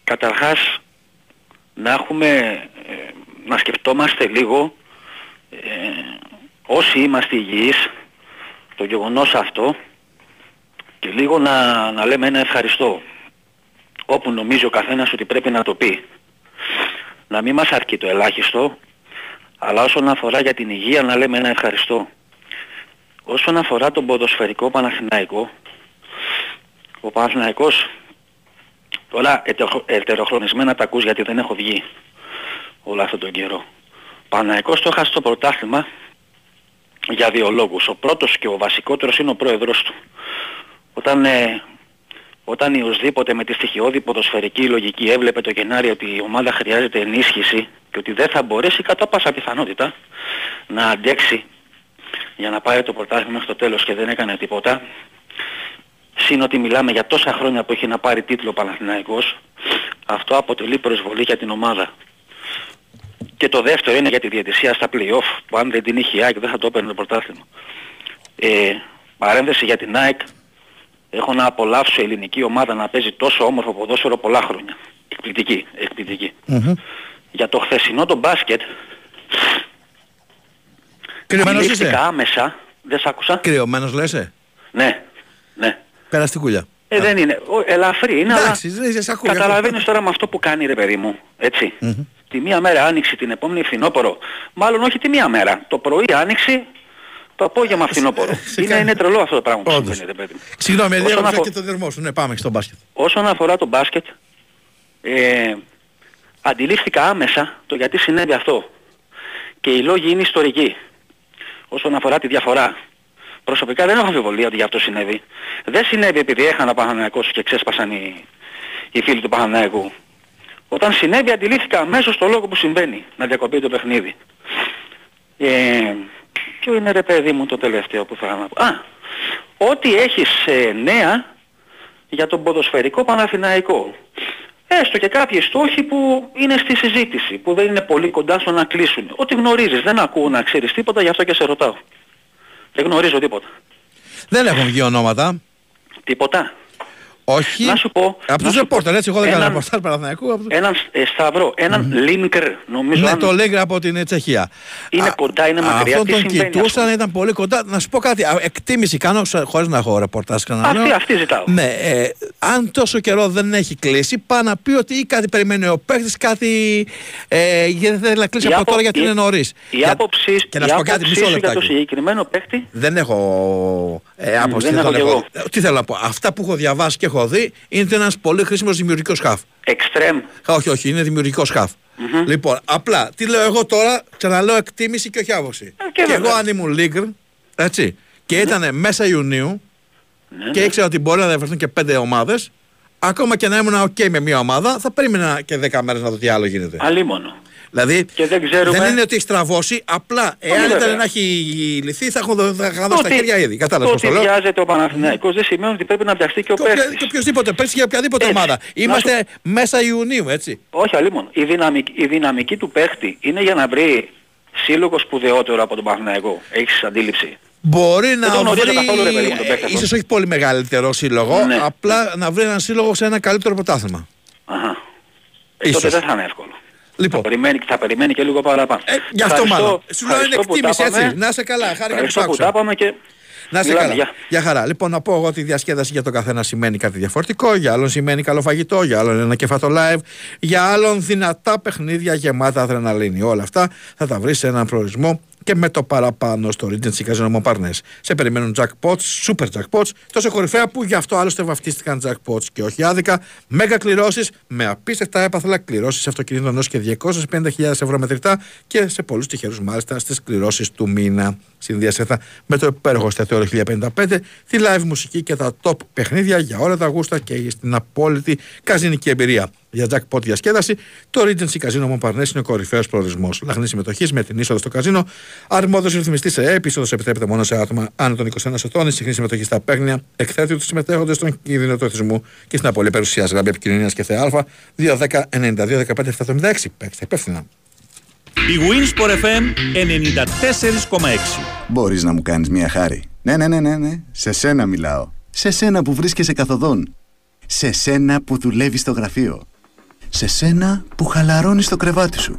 Καταρχάς, να έχουμε, ε, να σκεφτόμαστε λίγο, ε, όσοι είμαστε υγιείς, το γεγονός αυτό και λίγο να, να λέμε ένα ευχαριστώ. Όπου νομίζει ο καθένας ότι πρέπει να το πει. Να μην μας αρκεί το ελάχιστο, αλλά όσον αφορά για την υγεία να λέμε ένα ευχαριστώ. Όσον αφορά τον ποδοσφαιρικό Παναθηναϊκό, ο Παναθηναϊκός, τώρα ετερο- ετεροχρονισμένα τα ακούς γιατί δεν έχω βγει όλο αυτόν τον καιρό. Ο Παναθηναϊκός το έχασε το πρωτάθλημα για δύο λόγους. Ο πρώτος και ο βασικότερος είναι ο πρόεδρος του. Όταν, ε, όταν η οσδήποτε με τη στοιχειώδη ποδοσφαιρική λογική έβλεπε το Γενάρη ότι η ομάδα χρειάζεται ενίσχυση και ότι δεν θα μπορέσει κατά πάσα πιθανότητα να αντέξει για να πάρει το πρωτάθλημα μέχρι το τέλος και δεν έκανε τίποτα. Συν ότι μιλάμε για τόσα χρόνια που έχει να πάρει τίτλο ο Παναθηναϊκός, αυτό αποτελεί προσβολή για την ομάδα. Και το δεύτερο είναι για τη διαιτησία στα play-off, που αν δεν την είχε η ΑΕΚ δεν θα το έπαιρνε το πρωτάθλημα. Ε, παρένθεση για την ΑΕΚ, έχω να απολαύσω η ελληνική ομάδα να παίζει τόσο όμορφο ποδόσφαιρο πολλά χρόνια. Εκπληκτική, εκπληκτική. Για το χθεσινό το μπάσκετ, Κρυωμένος αντιλήφθηκα είσαι. άμεσα, δεν σ' άκουσα. Κρυωμένος λες. Ναι, ναι. Περαστικούλια. Ε, δεν είναι. Ο, ελαφρύ είναι, Εντάξει, δεν σε αλλά ακούω, καταλαβαίνεις τώρα με αυτό που κάνει ρε παιδί μου, έτσι. Τη μία μέρα άνοιξη, την επόμενη φθινόπωρο. Μάλλον όχι τη μία μέρα. Το πρωί άνοιξη, το απόγευμα φθινόπωρο. είναι, κάνει- είναι τρελό αυτό το πράγμα που Όντως. συμβαίνει, ρε παιδί μου. Συγγνώμη, Όσον διέγραψα αφο- και το δερμό σου. Ναι, πάμε στον μπάσκετ. Όσον αφορά το μπάσκετ, ε, αντιλήφθηκα άμεσα το γιατί συνέβη αυτό. Και οι λόγοι είναι ιστορικοί. Όσον αφορά τη διαφορά. Προσωπικά δεν έχω αμφιβολία ότι γι' αυτό συνέβη. Δεν συνέβη επειδή έχανα Παναθηναϊκός και ξέσπασαν οι, οι φίλοι του Παναθηναϊκού. Όταν συνέβη αντιλήφθηκα αμέσως το λόγο που συμβαίνει. Να διακοπεί το παιχνίδι. Ε, ποιο είναι ρε παιδί μου το τελευταίο που θα να πω. Α, ό,τι έχεις ε, νέα για τον ποδοσφαιρικό Παναθηναϊκό. Έστω και κάποιοι στόχοι που είναι στη συζήτηση, που δεν είναι πολύ κοντά στο να κλείσουν. Ό,τι γνωρίζεις, δεν ακούω να ξέρεις τίποτα, γι' αυτό και σε ρωτάω. Δεν γνωρίζω τίποτα. Δεν έχουν βγει ονόματα. Τίποτα. Όχι. Να σου πω. Από να τους σου πω, ρεπόρτερ, έτσι, εγώ δεν κάνω έναν- ρεπορτάζ Παναθηναϊκού. από τους- Έναν ε, Σταυρό, έναν Λίνκερ, νομίζω. Ναι, αν- το λέγα από την Τσεχία. Είναι κοντά, είναι μακριά, Αυτόν τι τον συμβαίνει, ας κοιτούσαν, ήταν πολύ κοντά. Να σου πω κάτι, α, εκτίμηση κάνω χωρίς να έχω ρεπορτάζ κανένα. Αυτή, αυτή ζητάω. Ναι, ε, αν τόσο καιρό δεν έχει κλείσει, πάει να πει ότι ή κάτι περιμένει ο παίχτη, κάτι. Ε, γιατί δεν θέλει να κλείσει Η από άπο- τώρα γιατί η- είναι νωρίς. Η άποψη, και να η σου πω κάτι, άποψή μισό σου για το λεπτάκι. συγκεκριμένο παίχτη Δεν έχω ε, άποψη. δεν έχω τον κι εγώ. Ε, Τι θέλω να πω. Αυτά που έχω διαβάσει και έχω δει είναι ένας πολύ χρήσιμος δημιουργικός χαφ. Εξτρέμ. Όχι, όχι, είναι δημιουργικός χαφ. Λοιπόν, απλά τι λέω εγώ τώρα, ξαναλέω εκτίμηση και όχι άποψη. Ε, και βέβαια. εγώ αν ήμουν Λίγκρ, έτσι, και ήταν μέσα Ιουνίου Ναι, και ήξερα ότι μπορεί να διαβαστούν και πέντε ομάδες, ακόμα και να ήμουν OK με μια ομάδα, θα περίμενα και 10 μέρες να δω τι άλλο γίνεται. Αλίμονο. Δηλαδή, Και δεν ξέρουμε- δεν είναι ότι έχει στραβώσει, απλά εάν βέβαια. ήταν να έχει λυθεί θα έχω δω- θα είχα δώσει τα Ότι- χέρια ήδη. Κατάλαβες Το πώς το ότι λέω; βιάζεται ο Παναθηναϊκός δεν σημαίνει ότι πρέπει να βιαστεί και ο Και οποια- παίχτης. Και οποιοδήποτε παίξει για οποιαδήποτε Έτσι. ομάδα. Να Είμαστε μέσα Ιουνίου, έτσι. Όχι αλλήμον. Η δυναμική, η δυναμική του παίχτη είναι για να βρει σύλλογος σπουδαιότερο από τον Παναθηναϊκό. Έχεις αντίληψη. Μπορεί Δεν να τον γνωρίζω βρει, καθόλου, ρε παιδί μου, τον παίκτη αυτό. ίσως όχι πολύ μεγαλύτερο σύλλογο, Ναι. απλά να βρει έναν σύλλογο σε ένα καλύτερο πρωτάθλημα. Αχα. Ε, τότε Ίσως. δεν θα είναι εύκολο. Λοιπόν. Θα, περιμένει, θα περιμένει και λίγο παραπάνω. Ε, γι' αυτό Ευχαριστώ- μάλλον. Σου λέω είναι ευχαριστώ που εκτίμηση τα είπαμε. έτσι. Να είσαι καλά. Χάρηκα που Ευχαριστώ σ' που άκουσα. τα είπαμε και Να είσαι μιλάμε. καλά. Γεια. Για χαρά. Λοιπόν, να πω εγώ ότι η διασκέδαση για τον καθένα σημαίνει κάτι διαφορετικό. Για άλλον σημαίνει καλό φαγητό, για άλλον ένα κεφάτο live, για άλλον δυνατά παιχνίδια γεμάτα αδρεναλίνη. Όλα αυτά θα τα βρεις σε έναν προορισμό και με το παραπάνω στο Regency Casino Montparnasse. Σε περιμένουν jackpots, super jackpots, τόσο κορυφαία που γι' αυτό άλλωστε βαφτίστηκαν jackpots και όχι άδικα. Μέγα κληρώσεις με απίστευτα έπαθλα κληρώσεις αυτοκινήτων έως και 250.000 ευρώ μετρητά και σε πολλούς τυχερούς μάλιστα στις κληρώσεις του μήνα. Συνδυασέτα με το υπέροχο εστιατόριο 1055, τη live μουσική και τα top παιχνίδια για όλα τα γούστα και στην απόλυτη καζινική εμπειρία. Για jackpot διασκέδαση, το Regency Casino Montparnasse είναι ο κορυφαίος προορισμός. Λαχνή συμμετοχής με την είσοδο στο καζίνο, αρμόδιος ρυθμιστής σε έπεισοδο επιτρέπεται μόνο σε άτομα άνω των 21 ετών, η συχνή συμμετοχή στα παίγνια, εκθέτει του συμμετέχοντε στον κίνδυνο του εθισμού και στην απολύτω περιουσίας γραμμή επικοινωνίας και ΘΑ 210-92-15-776. Παίξτε υπεύθυνα. Η Winsport FM 94,6. Μπορείς να μου κάνεις μια χάρη. Ναι, ναι, ναι, ναι, ναι. Σε σένα μιλάω. Σε σένα που βρίσκεσαι καθοδόν. Σε σένα που δουλεύεις στο γραφείο. Σε σένα που χαλαρώνεις το κρεβάτι σου.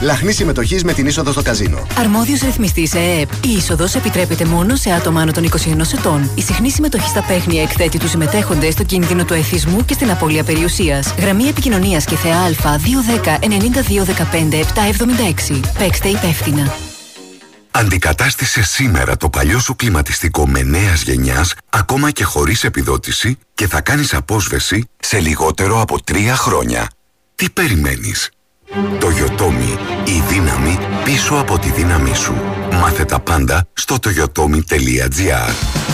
Λαχνή συμμετοχής με την είσοδο στο καζίνο. Αρμόδιος ρυθμιστής ΕΕΠ. Η είσοδος επιτρέπεται μόνο σε άτομα άνω των 21 ετών. Η συχνή συμμετοχή στα παίχνια εκθέτει τους συμμετέχοντες στο κίνδυνο του εθισμού και στην απώλεια περιουσίας. Γραμμή επικοινωνίας και ΘΕΑ 210 92 15 776. Παίξτε υπεύθυνα. Αντικατάστησε σήμερα το παλιό σου κλιματιστικό με νέας γενιάς, ακόμα και χωρίς επιδότηση και θα κάνεις απόσβεση σε λιγότερο από τρία χρόνια. Τι περιμένεις; Το Yotomi, η δύναμη πίσω από τη δύναμή σου. Μάθε τα πάντα στο toyotomi.gr Το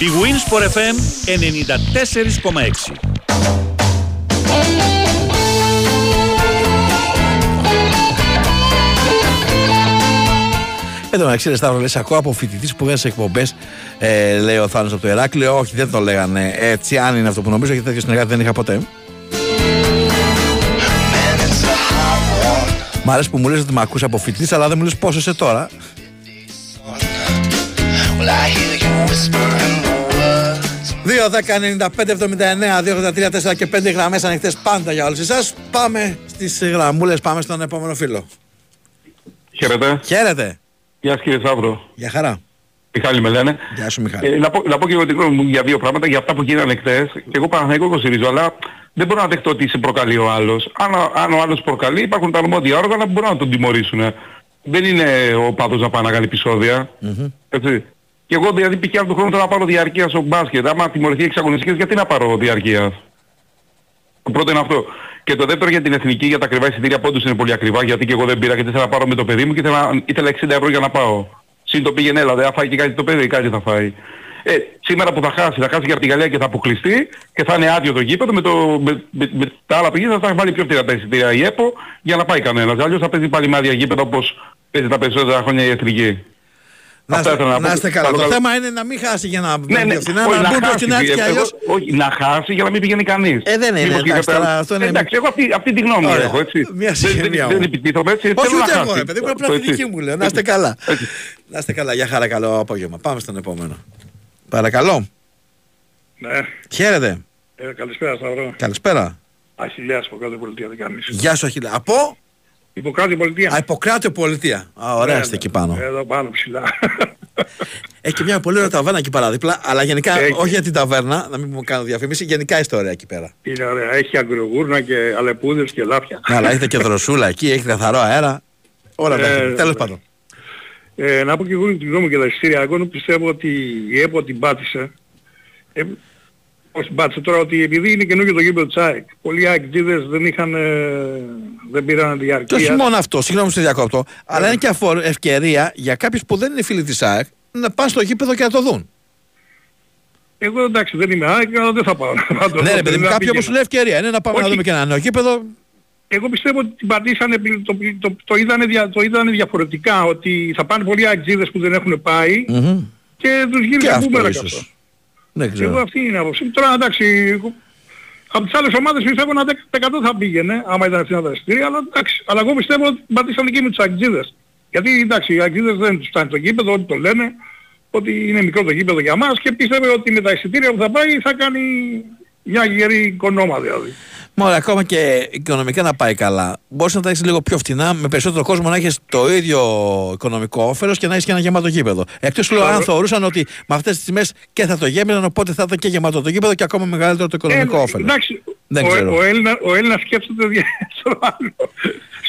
Η Winsport FM 94,6. Εδώ να ξέρεις, Σταύρο, λες ακούω από φοιτητής που βγαίνει σε εκπομπές, ε, λέει ο Θάνος από το Εράκλειο. Όχι, δεν το λέγανε έτσι, αν είναι αυτό που νομίζω, γιατί τέτοιο συνεργάτη δεν είχα ποτέ. Μ' αρέσει που μου λες ότι με ακούς από φοιτητής, αλλά δεν μου λες πόσο είσαι τώρα. Well, 2, 10, 95, 79, 2, 83, 4 και 5 γραμμές ανοιχτές πάντα για όλους εσάς. Πάμε στις γραμμούλες, πάμε στον επόμενο φίλο. Χαίρετε. Χαίρετε. Γεια σας κύριε Σταύρο. Γεια χαρά. Μιχάλη με λένε. Γεια σου Μιχάλη. Ε, να, πω, να πω και εγώ την γνώμη μου για δύο πράγματα, για αυτά που γίνανε χτες. Και εγώ Παναθηναϊκό υποστηρίζω, αλλά δεν μπορώ να δεχτώ ότι σε προκαλεί ο άλλος. Αν, ο- αν ο άλλος προκαλεί, υπάρχουν τα αρμόδια όργανα που μπορούν να τον τιμωρήσουν. Δεν είναι ο πάδος να πάει να κάνει επεισόδια. Έτσι. Και εγώ δηλαδή π.χ. άλλο τον χρόνο θέλω να πάρω διαρκεία στο μπάσκετ. Άμα τιμωρηθεί εξαγωνιστικές, γιατί να πάρω διαρκεία; Το πρώτο είναι αυτό. Και το δεύτερο για την εθνική, για τα ακριβά εισιτήρια πόντους είναι πολύ ακριβά, γιατί και εγώ δεν πήρα, γιατί ήθελα να πάρω με το παιδί μου και ήθελα, ήθελα 60 ευρώ για να πάω. Συν το πήγαινε, έλα, δεν θα φάει και κάτι το παιδί, κάτι θα φάει. Ε, σήμερα που θα χάσει, θα χάσει και από τη Γαλλία και θα αποκλειστεί και θα είναι άδειο το γήπεδο, με, το, με, με, με τα άλλα πηγή θα τα έχει βάλει πιο φθηνά τα εισιτήρια η ΕΠΟ για να πάει κανένας. Αλλιώς θα παίζει πάλι με άδεια γήπεδο όπως παίζει τα περισσότερα χρόνια η εθνική. Να, Αυτά είστε- ήθελα να πω. είστε καλά. Καλό, Το καλό. θέμα είναι να μην χάσει για να Ναι, ναι, βγει φθηνά, όχι, να μπουν χάσει, προς την έτσι και εγώ- αλλιώς. Όχι, να χάσει για να μην πηγαίνει κανείς. Ε, δεν είναι, Μήπως και εντάξει, κατά- τώρα αυτό είναι- Εντάξει, εγώ αυτή, αυτή τη γνώμη Ωραία. έχω, έτσι. Μια Δεν- συγγενεία δεν, μου. δεν επιτίθομαι έτσι, Όχι θέλω ούτε να εγώ, χάσει. ρε παιδί μου, απλά Το τη έτσι. δική μου λέω. Να είστε καλά. Να είστε καλά. Για χαρά, καλό απόγευμα. Πάμε στον επόμενο. Παρακαλώ. Ναι, Χαίρετε. ε, καλησπέρα Σταυρό. Καλησπέρα. Αχιλέας από κάτω πολιτεία δεν κάνεις. Γεια σου, Αχίλα. Από; Υποκράτιο πολιτεία. Α, Υποκράτιο πολιτεία. Α, ωραία Ναι, είστε ναι. εκεί πάνω. Εδώ πάνω ψηλά. Έχει και μια πολύ ωραία ταβέρνα εκεί παρά δίπλα, αλλά γενικά Έχει. όχι για την ταβέρνα, να μην μου κάνω διαφήμιση, γενικά ιστορία εκεί πέρα. Είναι ωραία. Έχει αγκρογούρνα και αλεπούδες και λάπια. Ναι, αλλά έχετε και δροσούλα εκεί, έχει καθαρό αέρα. Όλα τα Ε, έχετε. Τέλος βέβαια. πάντων. Ε, να πω και εγώ την γνώμη μου για τα εισιτήρια. Εγώ πιστεύω ότι η ΕΠΟ την πάτησε. Ε, πώς την πάτησε τώρα ότι επειδή είναι καινούργιο το γήπεδο της ΑΕΚ. Πολλοί AEKτζίδες δεν είχαν, ε, δεν πήραν Και διαρκεία. όχι μόνο αυτό, συγγνώμη σε διακόπτω, αλλά είναι και αφορ- ευκαιρία για κάποιους που δεν είναι φίλοι της ΑΕΚ να πάνε στο γήπεδο και να το δουν. Εγώ εντάξει δεν είμαι ΑΕΚ, αλλά δεν θα πάω. να το Ναι, δω, ρε παιδί μου, δεν θα κάποιοι όπως πηγαίνω. σου λέει ευκαιρία είναι να πάμε να Όχι. δούμε και ένα νέο γήπεδο. Εγώ πιστεύω ότι την πατήσανε, πλη- το, το, το, είδανε, δια- το είδανε διαφορετικά, ότι θα πάνε πολλοί αεξίδες που δεν έχουν πάει Μμμ. και τους Και γύρισε αυτό μπούμεραγκ ίσως. αυτό. Δεν Εγώ ξέρω. αυτή είναι η άποψη. μου. Τώρα εντάξει, εγώ- από τις άλλες ομάδες πιστεύω ένα 10% θα πήγαινε, άμα ήταν φθηνά τα εισιτήρια, αλλά εντάξει. Αλλά εγώ πιστεύω ότι την πατήσανε και με τους αεξίδες. Γιατί εντάξει, οι αεξίδες δεν τους φτάνει το γήπεδο, ό,τι το λένε, ότι είναι μικρό το γήπεδο για μας και πιστεύω ότι με τα εισιτήρια που θα πάει θα κάνει μια γερή οικονόμα δηλαδή. Μόλι ακόμα και οικονομικά να πάει καλά, μπορείς να τα έχεις λίγο πιο φτηνά, με περισσότερο κόσμο να έχεις το ίδιο οικονομικό όφελος και να έχεις και ένα γεμάτο γήπεδο. Εκτός του λέω, αν θεωρούσαν ότι με αυτές τις τιμές και θα το γέμιζαν, οπότε θα ήταν και γεμάτο το γήπεδο και ακόμα μεγαλύτερο το οικονομικό Ε, όφελος. Εντάξει, Δεν ο, ξέρω. ο, Έλληνα, ο Έλληνας σκέφτεται δια- στο άλλο.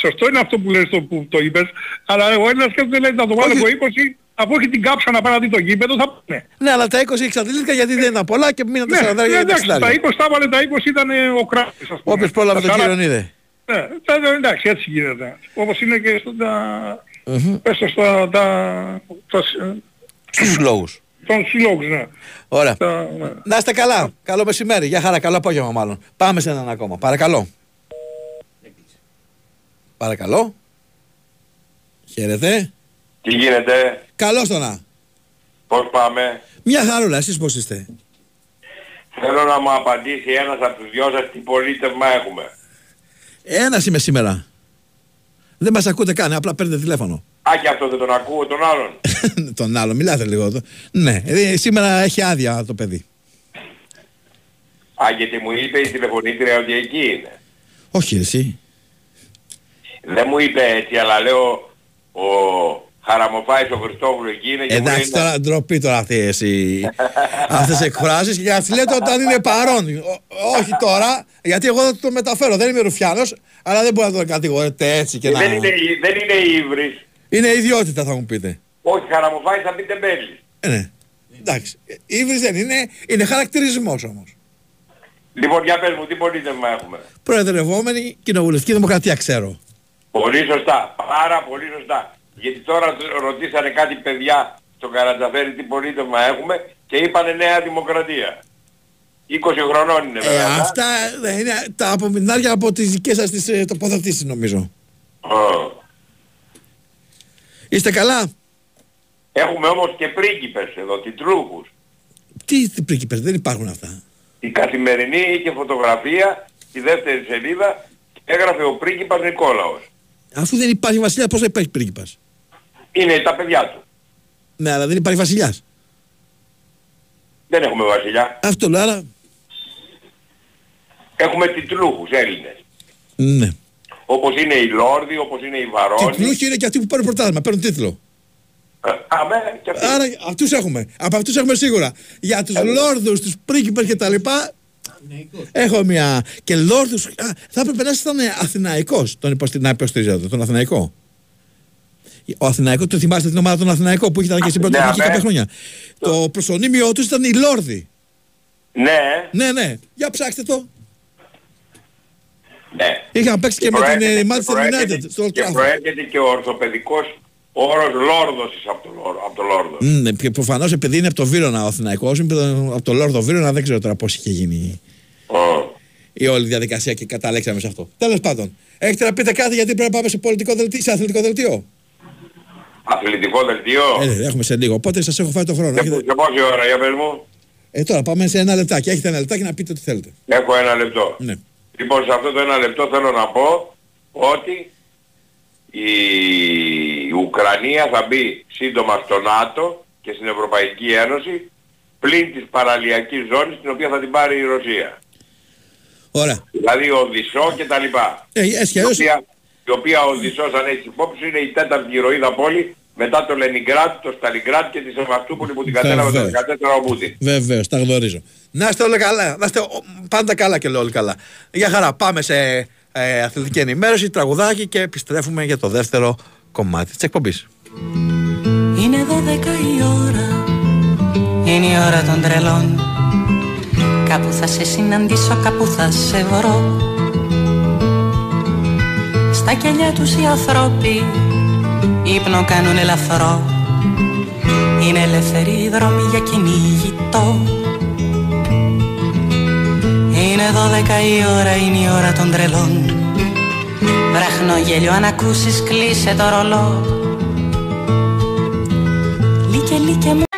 Σωστό είναι αυτό που λες το, που το είπες, αλλά ο Έλληνας σκέφτεται λέει να το βάλω Όχι. από 20, αφού έχει την κάψα να πάει να δει το γήπεδο, θα πάνε. Ναι, αλλά τα 20 εξαντλήθηκαν γιατί δεν ήταν πολλά και μείναν τα 40 ναι, για τα εντάξει, 60. τα 20 τα έβαλε, τα 20 ήταν ε, ο κράτης, ας πούμε. Όποιος πρόλαβε Τα τον 40 κύριο είδε. Ναι, τα- εντάξει, έτσι γίνεται. Όπως είναι και στο, τα, πες το στα, τα, τα, Στους λόγου. των συλλόγους, ναι. Ωραία. Τα, ναι. Να είστε καλά. Καλό μεσημέρι. Γεια χαρά. Καλό απόγευμα μάλλον. Πάμε σε έναν ακόμα. Παρακαλώ. Παρακαλώ. Χαίρετε. Τι γίνεται, Καλώς το να. πώς πάμε; Μια χαρούλα. Εσείς πώς είστε; Θέλω να μου απαντήσει ένας από τους δυο σας τι πολίτευμα έχουμε. Ένας είμαι σήμερα. Δεν μας ακούτε καν. Απλά παίρνετε τηλέφωνο. Α, και αυτό δεν τον ακούω, τον άλλον. Τον άλλο. Μιλάτε λίγο. εδώ. Ναι. ε, σήμερα έχει άδεια το παιδί. Α, γιατί μου είπε η τηλεφωνήτρια ότι εκεί είναι. Όχι εσύ. Δεν μου είπε έτσι, αλλά λέω ο Χαραμοφάης ο Χριστόβουλου εκεί είναι και μου λέει, Εντάξει τώρα ντροπή τώρα αυτή εσύ. Αυτές εκφράσεις και να τις λέτε όταν είναι παρόν. Ό- όχι τώρα, γιατί εγώ θα το μεταφέρω. Δεν είμαι ρουφιάνος, αλλά δεν μπορεί να το κατηγορείτε έτσι και να... δεν, είναι, δεν είναι ύβρις. Είναι ιδιότητα θα μου πείτε. Όχι, Χαραμοφάης θα πει τεμπέλης. Ε, ναι. Εντάξει. Ήβρις δεν είναι, είναι χαρακτηρισμός όμως. Λοιπόν, για πες μου, τι πολίτευμα έχουμε. Προεδρευόμενη κοινοβουλευτική δημοκρατία ξέρω. Πολύ σωστά, πάρα πολύ σωστά. Γιατί τώρα ρωτήσανε κάτι παιδιά στον Καρατζαφέρη τι πολίτευμα έχουμε και είπανε Νέα Δημοκρατία. 20 χρονών είναι Ε, βέβαια. αυτά δεν είναι τα απομεινάρια από τις δικές σας τις ε, τοποθετήσεις νομίζω. Ω. Είστε καλά; Έχουμε όμως και πρίγκιπες εδώ, τιτλούχους. Τι, τι πρίγκιπες, δεν υπάρχουν αυτά. Η καθημερινή είχε φωτογραφία, τη δεύτερη σελίδα και έγραφε ο πρίγκιπας Νικόλαος. Αφού δεν υπάρχει βασιλιά, πώς θα υπάρχει πρίγκιπας; Είναι τα παιδιά του. Ναι, αλλά δεν υπάρχει βασιλιάς. Δεν έχουμε βασιλιά. Αυτό λέω, άρα... Έχουμε τιτλούχους Έλληνες. Ναι. Όπως είναι οι Λόρδοι, όπως είναι οι Βαρόνοι. Τιτλούχοι είναι και αυτοί που παίρνουν πρωτάθλημα, παίρνουν τίτλο. Αμέ, και αυτοί. Άρα αυτούς έχουμε. Από αυτούς έχουμε σίγουρα. Για τους λόρδους, τους πρίγκιπες και τα λοιπά, έχω μια... Και λόρδους... Α, θα έπρεπε να ήταν Αθηναϊκός, τον υποστη... να υποστηρίζατε, τον Αθηναϊκό. Ο Αθηναϊκός, το θυμάστε την ομάδα των Αθηναϊκό που ήταν και στην πρώτη Ναι, εθνική αμέ. κάποια χρόνια. Το προσωνύμιο τους ήταν οι Λόρδοι. Ναι, Ναι, ναι. Για ψάξτε το. ναι. Είχαν παίξει και με την προέρχεται- ε, Manchester προέρχεται- United στο Old Και Trafford. προέρχεται και ο ορθοπαιδικός όρος Λόρδος από το, Λόρ- από το Λόρδο. Ναι, και προφανώς επειδή είναι από το Βύρονα ο Αθηναϊκός, από το Λόρδο Βύρονα, δεν ξέρω τώρα πώς είχε γίνει η όλη διαδικασία και καταλέξαμε σε αυτό. Τέλος πάντων, έχετε να πείτε κάτι γιατί πρέπει να πάμε σε πολιτικό δελτίο, σε αθλητικό δελτίο; Αθλητικό δελτίο. Ε, ναι, έχουμε σε λίγο. Οπότε σας έχω φάει το χρόνο. Και, Έχετε... και πόση ώρα, για πες μου; Ε, τώρα πάμε σε ένα λεπτάκι. Έχετε ένα λεπτάκι να πείτε ό,τι θέλετε. Έχω ένα λεπτό. Ναι. Λοιπόν, σε αυτό το ένα λεπτό θέλω να πω ότι η Ουκρανία θα μπει σύντομα στο ΝΑΤΟ και στην Ευρωπαϊκή Ένωση πλην της παραλιακής ζώνης την οποία θα την πάρει η Ρωσία. Ωραία. Δηλαδή ο Οδυσσό και τα λοιπά. Ε, έτσι κι η, αλλιώς- οποία, η οποία ο Οδυσσός αν έχεις υπόψη είναι η τέταρτη ηρωίδα πόλη μετά το Λενιγκράτ, το Σταλιγκράτ και τη Σεβαστούπολη που την κατέλαβε το 14 Βεβαίως. ο Πούτιν. Βεβαίως, τα γνωρίζω. Να είστε όλοι καλά. Να είστε ο- πάντα καλά και λέω όλοι καλά. Για χαρά, πάμε σε ε, αθλητική ενημέρωση, τραγουδάκι και επιστρέφουμε για το δεύτερο κομμάτι της εκπομπής. Είναι 12 η ώρα Είναι η ώρα των τρελών Κάπου θα σε συναντήσω, κάπου θα σε βρω Στα κελιά τους οι ανθρώποι Ύπνο κάνουν ελαφρό. Είναι ελεύθεροι οι δρόμοι για κυνηγητό. Είναι 12 η ώρα, είναι η ώρα των τρελών. Βραχνό γέλιο αν ακούσεις κλείσε το ρολό. Λίκε λίκε μου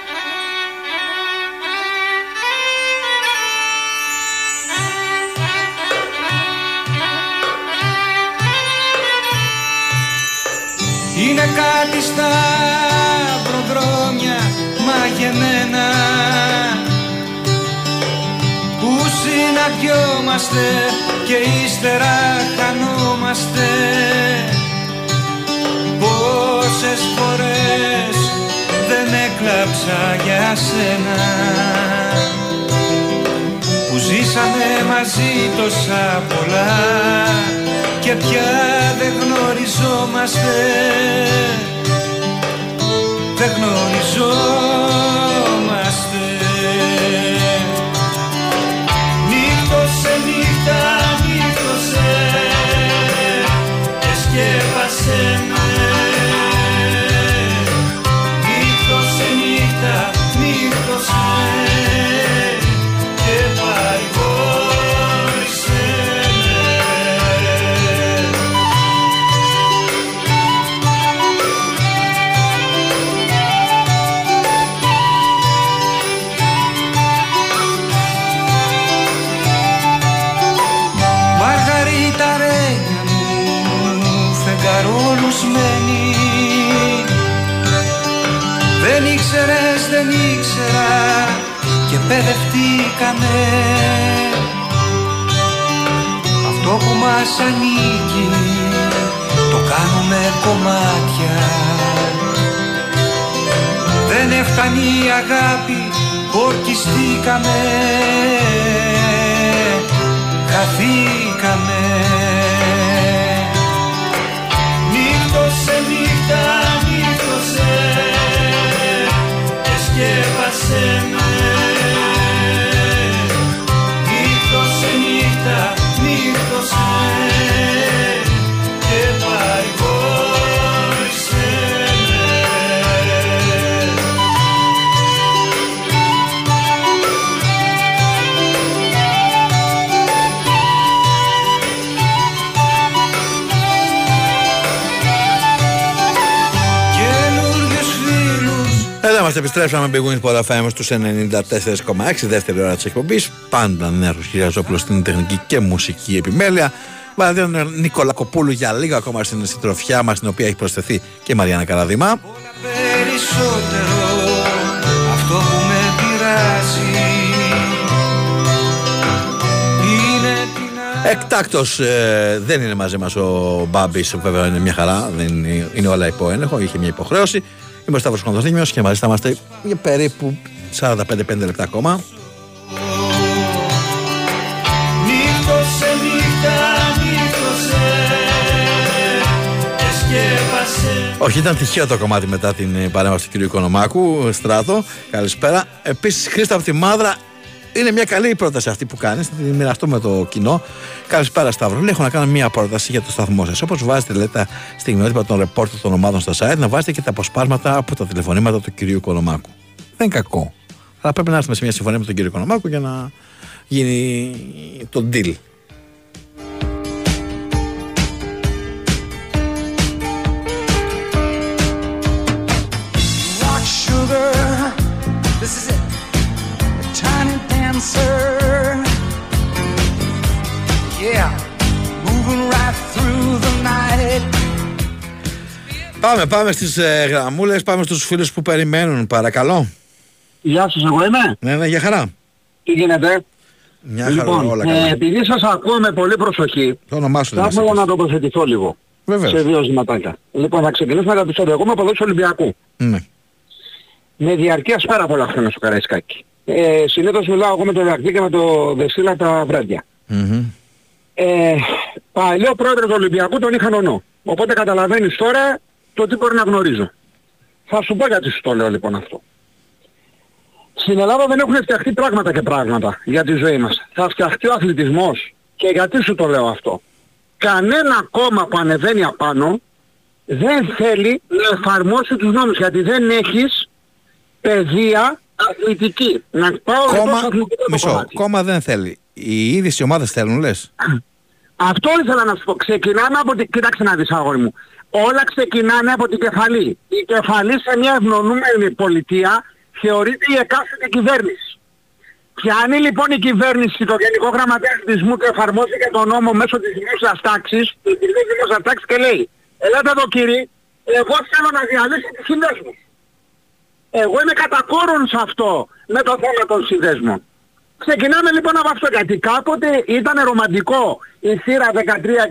Είναι κάτι στα προδρόμια μαγεμένα. Που συναντιόμαστε και ύστερα χανόμαστε. Πόσες φορές δεν έκλαψα για σένα. Που ζήσαμε μαζί τόσα πολλά και πια δεν γνωριζόμαστε δεν γνωριζόμαστε. Νύχτωσε νύχτα, νύχτωσε και σκέπασε με δεν ήξερα και παιδευτήκαμε Αυτό που μας ανήκει το κάνουμε κομμάτια. Δεν έφτανε η αγάπη, ορκιστήκαμε. Χαθήκαμε in είμαστε, επιστρέψαμε με Big Wings Sport FM στους 94,6 δεύτερη ώρα της εκπομπής. Πάντα Νέαρχος Κυριαζόπουλος στην τεχνική και μουσική επιμέλεια. Βαλαντίνο Νικολακοπούλου για λίγο ακόμα στην συντροφιά μας την οποία έχει προσθεθεί και η Μαριάννα Καραδημά περισσότερο αυτό που με πειράζει είναι την Εκτάκτος ε, δεν είναι μαζί μας ο Μπάμπης Βέβαια είναι μια χαρά δεν είναι, είναι όλα υπό έλεγχο Είχε μια υποχρέωση Είμαι ο Σταύρος Κοντοθήμιος και μαζί θα είμαστε για περίπου 45-5 λεπτά ακόμα Νύχτωσε νύχτα, νύχτωσε και σκέπασε Όχι, ήταν τυχαίο το κομμάτι μετά την ε, παρέμβαση του κ. Οικονομάκου. Στράτο, καλησπέρα. Επίσης, Χρήστα από τη Μάδρα, είναι μια καλή πρόταση αυτή που κάνεις. Θα τη μοιραστώ με το κοινό. Καλησπέρα, Σταύρο. Λέει, Έχω να κάνω μια πρόταση για το σταθμό σας. Όπως βάζετε, λέτε, τα στιγμιότυπα των ρεπόρτερ των ομάδων στα site, να βάζετε και τα αποσπάσματα από τα τηλεφωνήματα του κ. Οικονομάκου. Δεν είναι κακό. Αλλά πρέπει να έρθουμε σε μια συμφωνία με τον κ. Οικονομάκου για να γίνει το deal. Πάμε, πάμε στις ε, γραμμούλες, πάμε στους φίλους που περιμένουν, παρακαλώ. Γεια σας, εγώ είμαι. Ναι, ναι, για χαρά. Τι γίνεται; Μια χαρά, λοιπόν, όλα ε, καλά. επειδή σας ακούω με πολύ προσοχή, Το όνομά σου θα δεν ήθελα μας να τοποθετηθώ λίγο. Βεβαίως. σε δύο ζηματάκια. Λοιπόν, θα ξεκινήσουμε το επεισόδιο. Εγώ είμαι από εδώ του Ολυμπιακού. Ναι. Με διαρκείας πάρα πολλά χρόνια στο Καραϊσκάκι. Ε, συνήθως μιλάω εγώ με τον Ρακλή και με τον Δεσίλα τα βράδια. Μμμ. Ε, παλιό πρόεδρος του Ολυμπιακού τον είχα νονό. Οπότε καταλαβαίνεις τώρα το τι μπορεί να γνωρίζω. Θα σου πω γιατί σου το λέω λοιπόν αυτό. Στην Ελλάδα δεν έχουν φτιαχτεί πράγματα και πράγματα για τη ζωή μας. Θα φτιαχτεί ο αθλητισμός. Και γιατί σου το λέω αυτό. Κανένα κόμμα που ανεβαίνει απάνω δεν θέλει να εφαρμόσει τους νόμους γιατί δεν έχεις παιδεία αθλητική. Να πάω λοιπόν Κόμμα, στο αθλητικό το μισό, κομμάτι. κόμμα δεν θέλει. Οι ίδιες οι ομάδες θέλουν, λες. Αυτό ήθελα να σου πω. Ξεκινάμε από την... Κοίταξε να δεις αγόρι μου. Όλα ξεκινάνε από την κεφαλή. Η κεφαλή σε μια ευνονούμενη πολιτεία θεωρείται η εκάστοτε κυβέρνηση. Πιάνει λοιπόν η κυβέρνηση το Γενικό Γραμματέα Αθλητισμού και εφαρμόζει και τον νόμο μέσω της δημόσιας τάξης, της δημόσιας τάξης και λέει Ελάτε εδώ κύριε, εγώ θέλω να διαλύσω τους συνδέσμους. Εγώ είμαι κατακόρον σε αυτό με το θέμα των συνδέσμων. Ξεκινάμε λοιπόν από αυτό γιατί κάποτε ήταν ρομαντικό η θύρα 13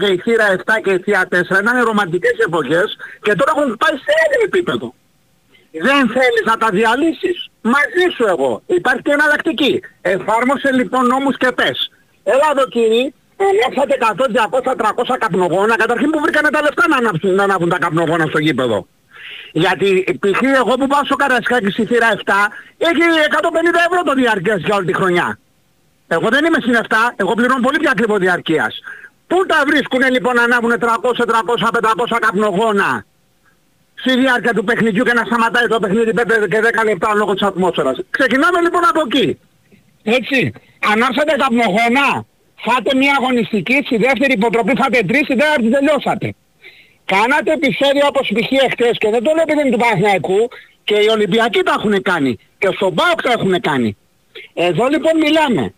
και η θύρα 7 και η θύρα 4 ήταν ρομαντικές εποχές και τώρα έχουν πάει σε άλλο επίπεδο. Δεν θέλεις να τα διαλύσεις. Μαζί σου εγώ. Υπάρχει και εναλλακτική. Εφάρμοσε λοιπόν νόμους και πες. Έλα εδώ κύριε, ανάψατε 100, 200, 300 καπνογόνα. Καταρχήν που βρήκανε τα λεφτά να ανάψουν, να ανάβουν τα καπνογόνα στο γήπεδο. Γιατί π.χ. εγώ που πάω στο Καρασκάκι στη θύρα 7 έχει 150 ευρώ το διαρκές για όλη τη χρονιά. Εγώ δεν είμαι στην 7, εγώ πληρώνω πολύ πιο ακριβό διαρκείας. Πού τα βρίσκουνε λοιπόν να ανάβουν 300, 300, 500 καπνογόνα; Στη διάρκεια του παιχνιδιού και να σταματάει το παιχνίδι 5 και 10 λεπτά λόγω της ατμόσφαιρας. Ξεκινάμε λοιπόν από εκεί. Έτσι. Ανάψατε καπνογόνα, φάτε μια αγωνιστική, στη δεύτερη υποτροπή φάτε τρεις, στη τέταρτη τελειώσατε. Κάνατε επεισόδια όπως π.χ. εχθές και δεν το λέω επειδή είναι του Παναθηναϊκού και οι Ολυμπιακοί τα έχουν κάνει και στον ΠΑΟΚ τα έχουν κάνει. Εδώ λοιπόν μιλάμε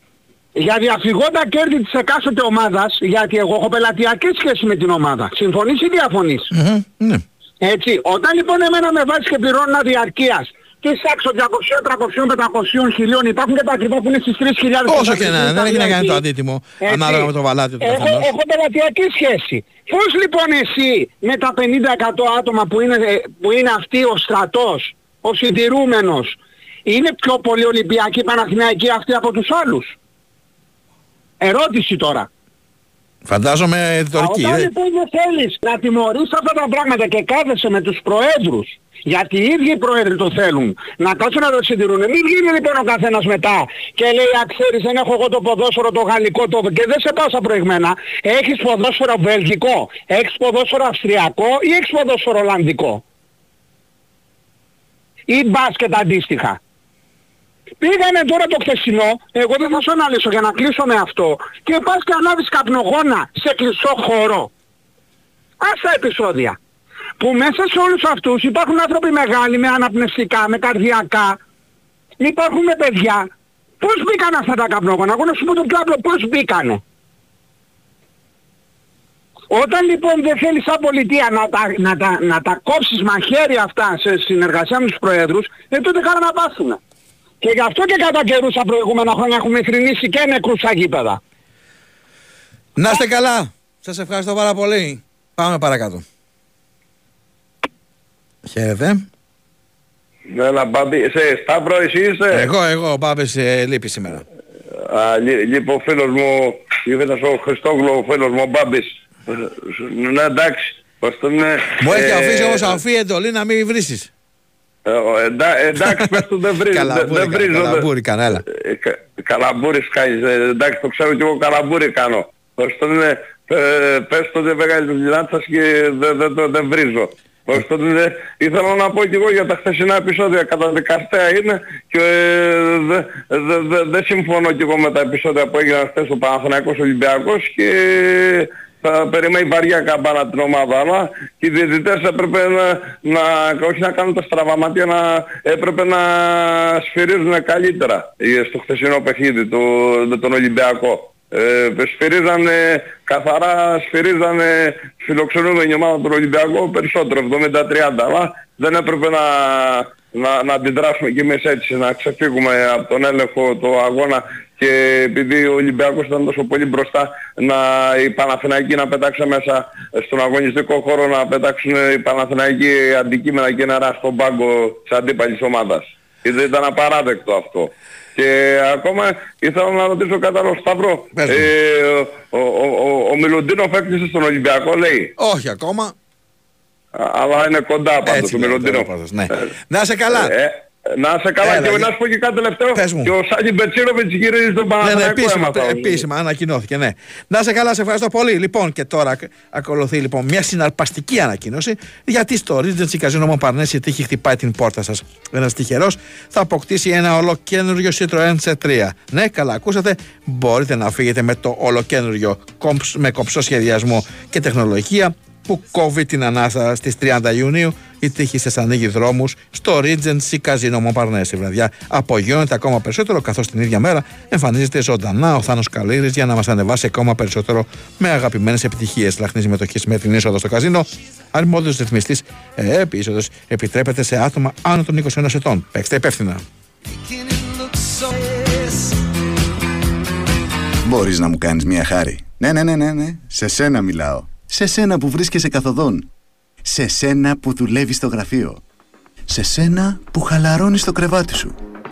για διαφυγόντα κέρδη της εκάστοτε ομάδας γιατί εγώ έχω πελατειακή σχέση με την ομάδα. Συμφωνείς ή διαφωνείς; Μμμ, Ναι. Έτσι, όταν λοιπόν εμένα με βάζεις και πληρώνω διαρκείας και σάξω 200, 300, 500, χιλιών υπάρχουν και τα ακριβά που είναι στις 3.000. Όσο και να είναι, δεν έχει να κάνει το αντίτιμο. Έτσι. Ανάλογα με το βαλάτι του Έχω, καθενός. έχω πελατειακή σχέση. Πώς λοιπόν εσύ με τα 50% άτομα που είναι, ε, που είναι αυτοί ο στρατός, ο συντηρούμενος, είναι πιο πολύ Ολυμπιακοί Παναθηναϊκοί αυτοί από τους άλλους; Ερώτηση τώρα. Φαντάζομαι ρητορική. Όταν ε. λοιπόν δεν θέλεις να τιμωρείς αυτά τα πράγματα και κάθεσαι με τους προέδρους, γιατί οι ίδιοι οι πρόεδροι το θέλουν, να κάτσουν να το συντηρούν. Μην βγαίνει λοιπόν ο καθένας μετά και λέει, α ξέρεις δεν έχω εγώ το ποδόσφαιρο το γαλλικό το... και δεν σε πάω στα προηγμένα. Έχεις ποδόσφαιρο βελγικό, έχεις ποδόσφαιρο αυστριακό ή έχεις ποδόσφαιρο ολλανδικό; Ή μπάσκετ αντίστοιχα. Πήγανε τώρα το χθεσινό, εγώ δεν θα σου αναλύσω για να κλείσω με αυτό και πας και ανάβεις καπνογόνα σε κλειστό χώρο. Ας τα επεισόδια. Που μέσα σε όλους αυτούς υπάρχουν άνθρωποι μεγάλοι με αναπνευστικά, με καρδιακά, υπάρχουν με παιδιά. Πώς μπήκαν αυτά τα καπνογόνα, εγώ να σου πω το πιο απλό, πώς μπήκανε; Όταν λοιπόν δεν θέλεις σαν πολιτεία να τα, να τα, να τα κόψεις μαχαίρι αυτά σε συνεργασία με τους προέδρους, ε, τότε κάρα να πάθουνε. Και γι' αυτό και κατά καιρούς τα προηγούμενα χρόνια έχουμε θρυνήσει και νεκρούς στα γήπεδα. Να είστε καλά. Σας ευχαριστώ πάρα πολύ. Πάμε παρακάτω. Χαίρετε. Έλα, Μπάμπη, σε Σταύρο εσύ είσαι; Εγώ, εγώ, ο Πάπης ε, λείπει σήμερα. Α, λεί- λείπει ο φίλος μου, είπες ο Χριστόγλου, ο φίλος μου, ο Μπάμπης. Ε, Ναι, εντάξει. Πώς τον είναι. Μου έχει ε, αφήσει όμως αφή εντολή να μην βρίσεις. ε, ο, εντά- Εντάξει, πες του δεν βρίζω. δεν- Καλαμπούρη, Δεν βρίζω. δεν- καλαμπούρη, κανένα. Ε, κα- Καλαμπούρης κάνεις, ε, εντάξει το ξέρω και εγώ καλαμπούρη κάνω. Πώς τον είναι, ε, πες το δεν βγάλεις το λινάτσας και δεν, δεν, το- δεν βρίζω. Πώς τον είναι, ήθελα να πω και εγώ για τα χθεσινά επεισόδια, καταδικαστέα είναι και ε, δεν δε, δε, δεν συμφωνώ και εγώ με τα επεισόδια που έγιναν χθες ο Παναθηναϊκός Ολυμπιακός και θα περιμένει βαριά καμπάνα την ομάδα αλλά και οι διαιτητές έπρεπε να, να, όχι να κάνουν τα στραβαματία να έπρεπε να σφυρίζουν καλύτερα ε, στο χθεσινό παιχνίδι το, με τον Ολυμπιακό. Ε, σφυρίζανε, καθαρά σφυρίζανε φιλοξενούμενη ομάδα του Ολυμπιακού περισσότερο, 70-30, αλλά δεν έπρεπε να, να, να αντιδράσουμε και εμείς έτσι, να ξεφύγουμε από τον έλεγχο του αγώνα και επειδή ο Ολυμπιακός ήταν τόσο πολύ μπροστά να οι Παναθηναϊκοί να πετάξουν μέσα στον αγωνιστικό χώρο να πετάξουν οι Παναθηναϊκοί αντικείμενα και νερά στον πάγκο της αντίπαλης ομάδας. Και δεν ήταν απαράδεκτο αυτό. Και ακόμα ήθελα να ρωτήσω κατά άλλο Σταύρο. Ε, ο, ο, ο, ο Μιλοντίνοφ έκλεισε στον Ολυμπιακό λέει. Όχι ακόμα. Α, Αλλά είναι κοντά πάντως Έτσι ο λέει, Μιλοντίνοφ. ναι. Να σε καλά. Ε, να σε καλά Έλα, και για- να σου πω και κάτι τελευταίο. Πες μου. Και ο Σάκη Μπετσίροβιτς γυρίζει στον Ναι, ναι, Παναθηναϊκό επίσημα, έμαθα. επίσημα ανακοινώθηκε, ναι. Να σε καλά, σε ευχαριστώ πολύ. Λοιπόν, και τώρα ακ- ακολουθεί λοιπόν μια συναρπαστική ανακοίνωση γιατί στο Regency Casino Montparnasse η τύχη χτυπάει την πόρτα σας. Ένας τυχερός θα αποκτήσει ένα ολοκένουργιο Citroën C3. Ναι, καλά, ακούσατε. Μπορείτε να φύγετε με το ολοκένουργιο κομψ- με κομψό σχεδιασμό και τεχνολογία που κόβει την ανάσα στις 30 Ιουνίου η τύχη σας ανοίγει δρόμους στο Regency Casino Montparnasse. Η βραδιά απογειώνεται ακόμα περισσότερο καθώς την ίδια μέρα εμφανίζεται ζωντανά ο Θάνος Καλύρης για να μας ανεβάσει ακόμα περισσότερο με αγαπημένες επιτυχίες. Λαχνής συμμετοχής με την είσοδο στο καζίνο. Αρμόδιος ρυθμιστής ΕΕΠ, η είσοδος επιτρέπεται σε άτομα άνω των 21 ετών. Παίξτε υπεύθυνα. Μπορείς να μου κάνεις μια χάρη. Ναι, ναι, ναι, ναι, ναι. Σε σένα μιλάω. Σε σένα που βρίσκεσαι καθοδόν. Σε σένα που δουλεύεις στο γραφείο. Σε σένα που χαλαρώνεις στο κρεβάτι σου.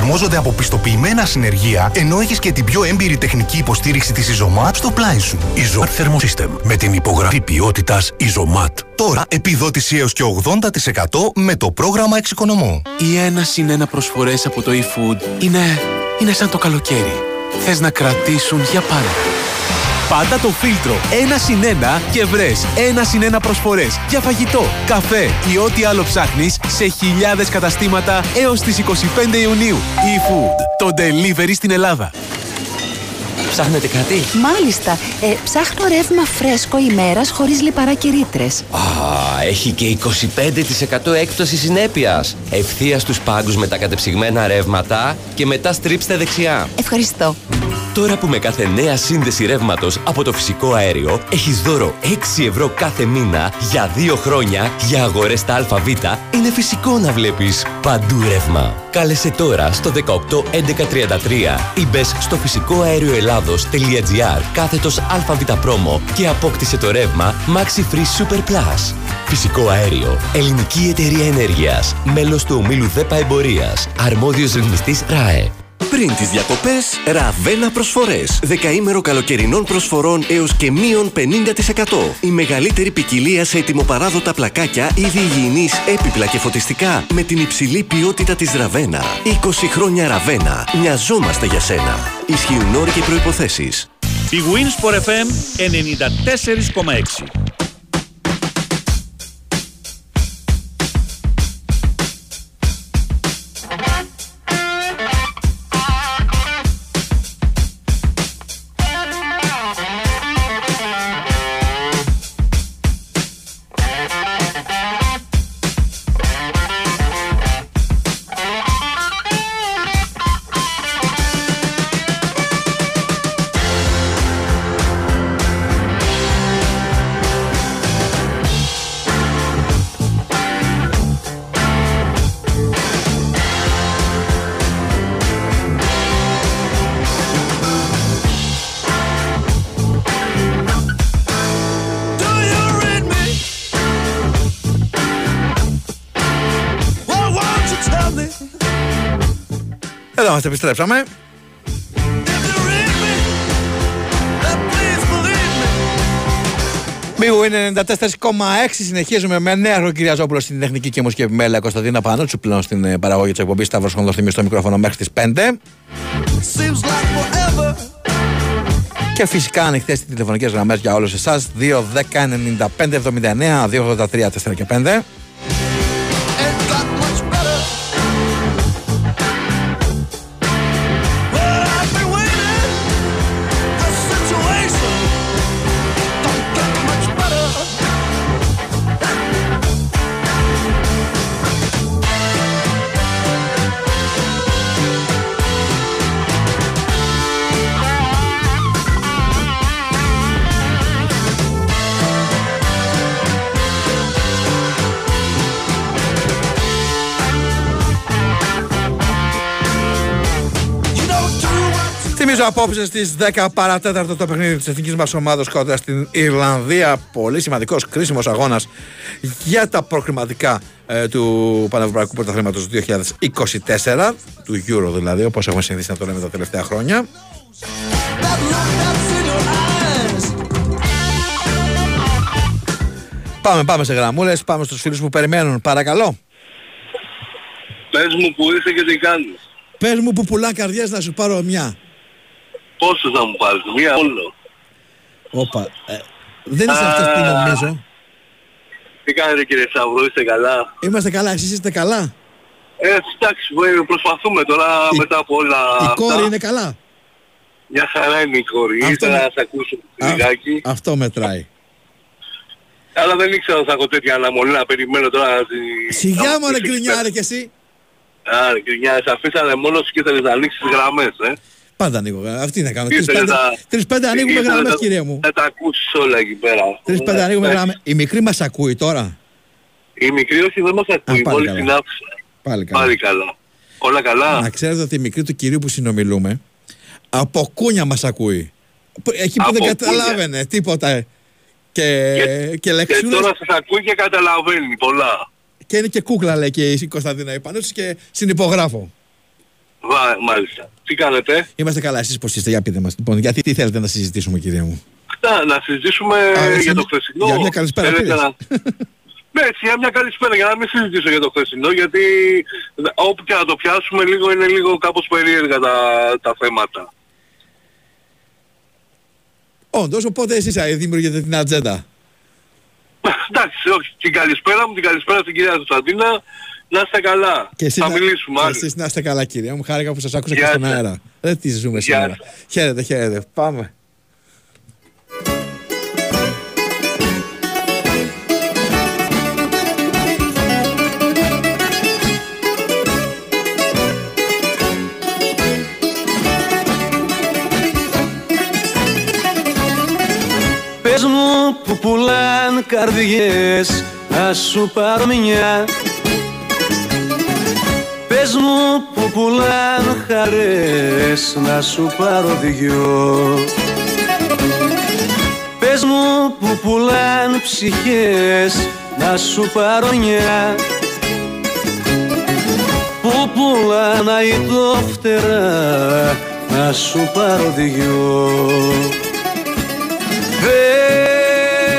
Εφαρμόζονται από πιστοποιημένα συνεργεία, ενώ έχεις και την πιο έμπειρη τεχνική υποστήριξη της Isomat στο πλάι σου. Isomat Thermosystem με την υπογραφή ποιότητας Isomat. Τώρα επιδότηση έως και 80% με το πρόγραμμα Εξοικονομώ. Οι ένα συν ένα προσφορές από το eFood είναι, είναι σαν το καλοκαίρι. Θες να κρατήσουν για πάντα. Πάντα το φίλτρο ένα συν ένα και βρες ένα συν ένα προσφορές για φαγητό, καφέ ή ό,τι άλλο ψάχνεις σε χιλιάδες καταστήματα έως τις 25 Ιουνίου. eFood, το delivery στην Ελλάδα. Ψάχνετε κάτι; Μάλιστα. Ε, ψάχνω ρεύμα φρέσκο ημέρας χωρίς λιπαρά και ρήτρες. Α, έχει και 25% έκπτωση συνέπειας. Ευθείας στους πάγκους με τα κατεψυγμένα ρεύματα και μετά στρίψτε δεξιά. Ευχαριστώ. Τώρα που με κάθε νέα σύνδεση ρεύματος από το φυσικό αέριο έχεις δώρο 6 ευρώ κάθε μήνα για 2 χρόνια για αγορές στα ΑΒ, είναι φυσικό να βλέπεις παντού ρεύμα. Κάλεσε τώρα στο 181133 ή μπες στο φυσικοαέρioελλάδος.gr κάθετος ΑΒ πρόμο και απόκτησε το ρεύμα Maxi Free Super Plus. Φυσικό αέριο. Ελληνική εταιρεία ενέργειας. Μέλος του ομίλου ΔΕΠΑ Εμπορίας. Αρμόδιος ρυθμιστής ΡΑΕ. Πριν τις διακοπές, Ραβένα προσφορές. Δεκαήμερο καλοκαιρινών προσφορών έως και μείον 50%. Η μεγαλύτερη ποικιλία σε ετοιμοπαράδοτα πλακάκια, είδη υγιεινής, έπιπλα και φωτιστικά με την υψηλή ποιότητα της Ραβένα. 20 χρόνια Ραβένα. Μοιαζόμαστε για σένα. Ισχύουν όροι και προϋποθέσεις. Η Winsport FM 94,6. Είμαστε, επιστρέψαμε. Μίγου είναι 94,6. Συνεχίζουμε με νέα Κυριαζόπουλο στην τεχνική και μουσική επιμέλεια. Κωνσταντίνα Πανότσου πλέον στην ε, παραγωγή της εκπομπής. Σταύρος Χονδοθυμίου στο μικρόφωνο μέχρι τις 5. Και φυσικά ανοιχτές οι τηλεφωνικές γραμμές για όλους εσάς. 2, 10, 95, 79, 283, 4 και 5. Απόψε στις 10 παρατέταρτο το παιχνίδι της εθνικής μας ομάδα κοντά στην Ιρλανδία. Πολύ σημαντικός, κρίσιμος αγώνας για τα προκριματικά ε, του Πανευρωπαϊκού Πρωταθλήματος 2024, του Euro δηλαδή, όπως έχουμε συνηθίσει να το λέμε τα τελευταία χρόνια. Πάμε, πάμε σε γραμμούλες, πάμε στους φίλους που περιμένουν. Παρακαλώ. Πες μου που είσαι και τι κάνεις. Πες μου που πουλά καρδιές να σου πάρω μια. Πόσο θα μου πάρεις, μία όλο. Όπα. Ε, δεν είσαι αυτός που νομίζω. Τι κάνετε κύριε Σαυρό, είστε καλά; Είμαστε καλά, εσείς είστε καλά; Ε, εντάξει, ε, προσπαθούμε τώρα μετά από όλα Η αυτά. κόρη είναι καλά; Μια χαρά είναι η κόρη. Αυτό Ήθελα με- να σε ακούσω Α, λιγάκι. Αυτό μετράει. Αλλά δεν ήξερα ότι θα έχω τέτοια αναμονή να περιμένω τώρα να τη... Σιγά να μου ρε πεις γκρινιάρε κι εσύ. Άρα γκρινιά, σε αφήσανε μόνος και θέλεις να ανοίξεις τις γραμμές, ε. Πάντα ανοίγω. ε, Αυτή είναι κάνω. Τρεις Ήθελες πέντε, να- τρεις πέντε ανοίγουμε ήθελες γραμμές να- κυρία μου. Να τα ακούσεις όλα εκεί πέρα. Τρεις πέντε Ε, ανοίγουμε εντάξει. γραμμές. Η μικρή μας ακούει τώρα. Η μικρή όχι δεν μας ακούει, Α, πάλι μόλις καλά. την άφησα. Πάλι καλά. Πάλι καλά. Όλα καλά. Να ξέρετε ότι η μικρή του κυρίου που συνομιλούμε από κούνια μας ακούει. Που- Εκεί που Από δεν κούνια. καταλάβαινε τίποτα. ε. Και, και Και λεξούλες τώρα σας ακούει και καταλαβαίνει πολλά. και είναι και κούκλα λέει και η Κωνσταντίνα Ιπανούτσι και συνυπογράφω. Βα, μάλιστα. Τι κάνετε; Είμαστε καλά, εσείς πώς είστε, για πείτε μας. Λοιπόν, γιατί τι θέλετε να συζητήσουμε κυρία μου; Να, να συζητήσουμε εσύ για το είναι- χθεσινό. για μια καλησπέρα Θέλετε πήρες. να- Ναι, έτσι, για μια καλησπέρα, για να μην συζητήσω για το χθεσινό, γιατί όπου και να το πιάσουμε λίγο είναι λίγο κάπως περίεργα τα, τα θέματα. Όντως, οπότε εσείς ε, δημιουργείτε την ατζέντα. Εντάξει, όχι, την καλησπέρα μου, την καλησπέρα στην κυρία Κωνσταντίνα, να είστε καλά. Και εσείς, Θα να, μιλήσουμε και άλλη. εσείς να είστε καλά κυρία μου. Χάρηκα που σας άκουσα και Γεια στον σας. αέρα. Δεν τι ζούμε Γεια σήμερα. Χαίρετε, χαίρετε. Πάμε. Πες μου που πουλάν καρδιές να σου πάρω μια Πες μου που πουλάν χαρές να σου πάρω δυο. Πες μου που πουλάν ψυχές να σου πάρω μια. Που πουλάν αητόφτερα να σου πάρω δυο. Θέλω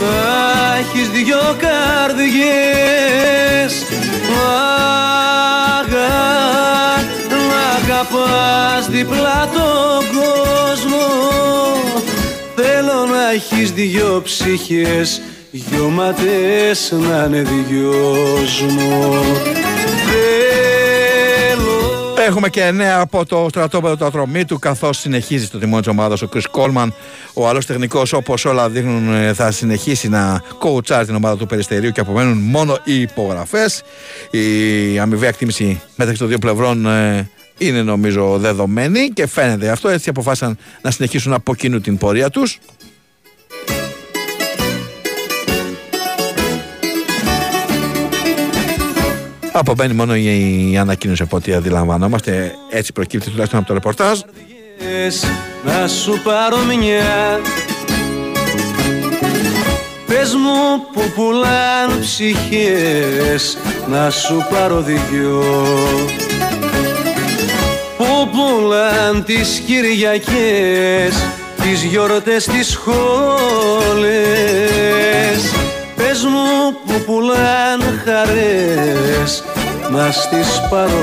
να έχεις δυο καρδιές αγαπάς διπλά τον κόσμο Θέλω να έχεις δυο ψυχές δυο ματές να είναι δυος Έχουμε και νέα από το στρατόπεδο του Ατρωμίτου, καθώς συνεχίζει στο τιμόνι της ομάδας ο Κρι Κόλμαν. Ο άλλος τεχνικός, όπως όλα δείχνουν, ε, θα συνεχίσει να κοουτσάρει την ομάδα του Περιστερίου και απομένουν μόνο οι υπογραφές. Η αμοιβαία εκτίμηση μεταξύ των δύο πλευρών ε, είναι νομίζω δεδομένη και φαίνεται αυτό. Έτσι αποφάσισαν να συνεχίσουν από κοινού την πορεία τους. Απομένει μόνο η, η ανακοίνωση από ό,τι αντιλαμβανόμαστε. Έτσι προκύπτει τουλάχιστον από το ρεπορτάζ. ψυχές να σου πάρω μια Πες μου που πουλάν ψυχές να σου πάρω δυο τις Κυριακές τις γιορτές τις σχόλες. Πες μου που πουλάν χαρές μας τις παρόλες.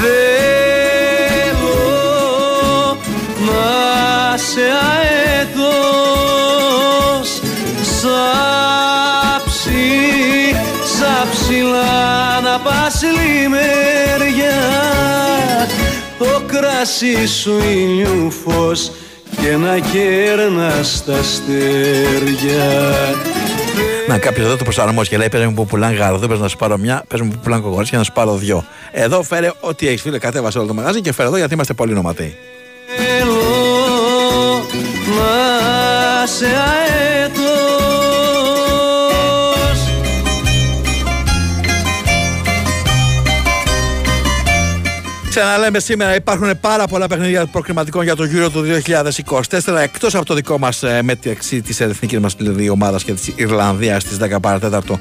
Θέλω να σε αέτος σαν ψι, σαν ψηλά να πας λιμέρια το κράσι σου ήλιου φως και να κέρνας τα αστέρια Να κάποιος εδώ το προσαρμόσει και λέει: Πες μου που πουλάνε γαρδό, πες να σου πάρω μια, πες μου που πουλάνε κοκορίτια και να σου πάρω δυο. Εδώ φέρε ό,τι έχεις φίλε, κατέβασε όλο το μαγάζι και φέρε εδώ γιατί είμαστε πολύ νοματοί. Θέλω να σε αέτος Ξαναλέμε σήμερα υπάρχουν πάρα πολλά παιχνίδια προκριματικών για το Euro του 2024 εκτός από το δικό μας ε, μεταξύ τη εθνικής μας δηλαδή ομάδας και της Ιρλανδίας στις 10 παρατέταρτο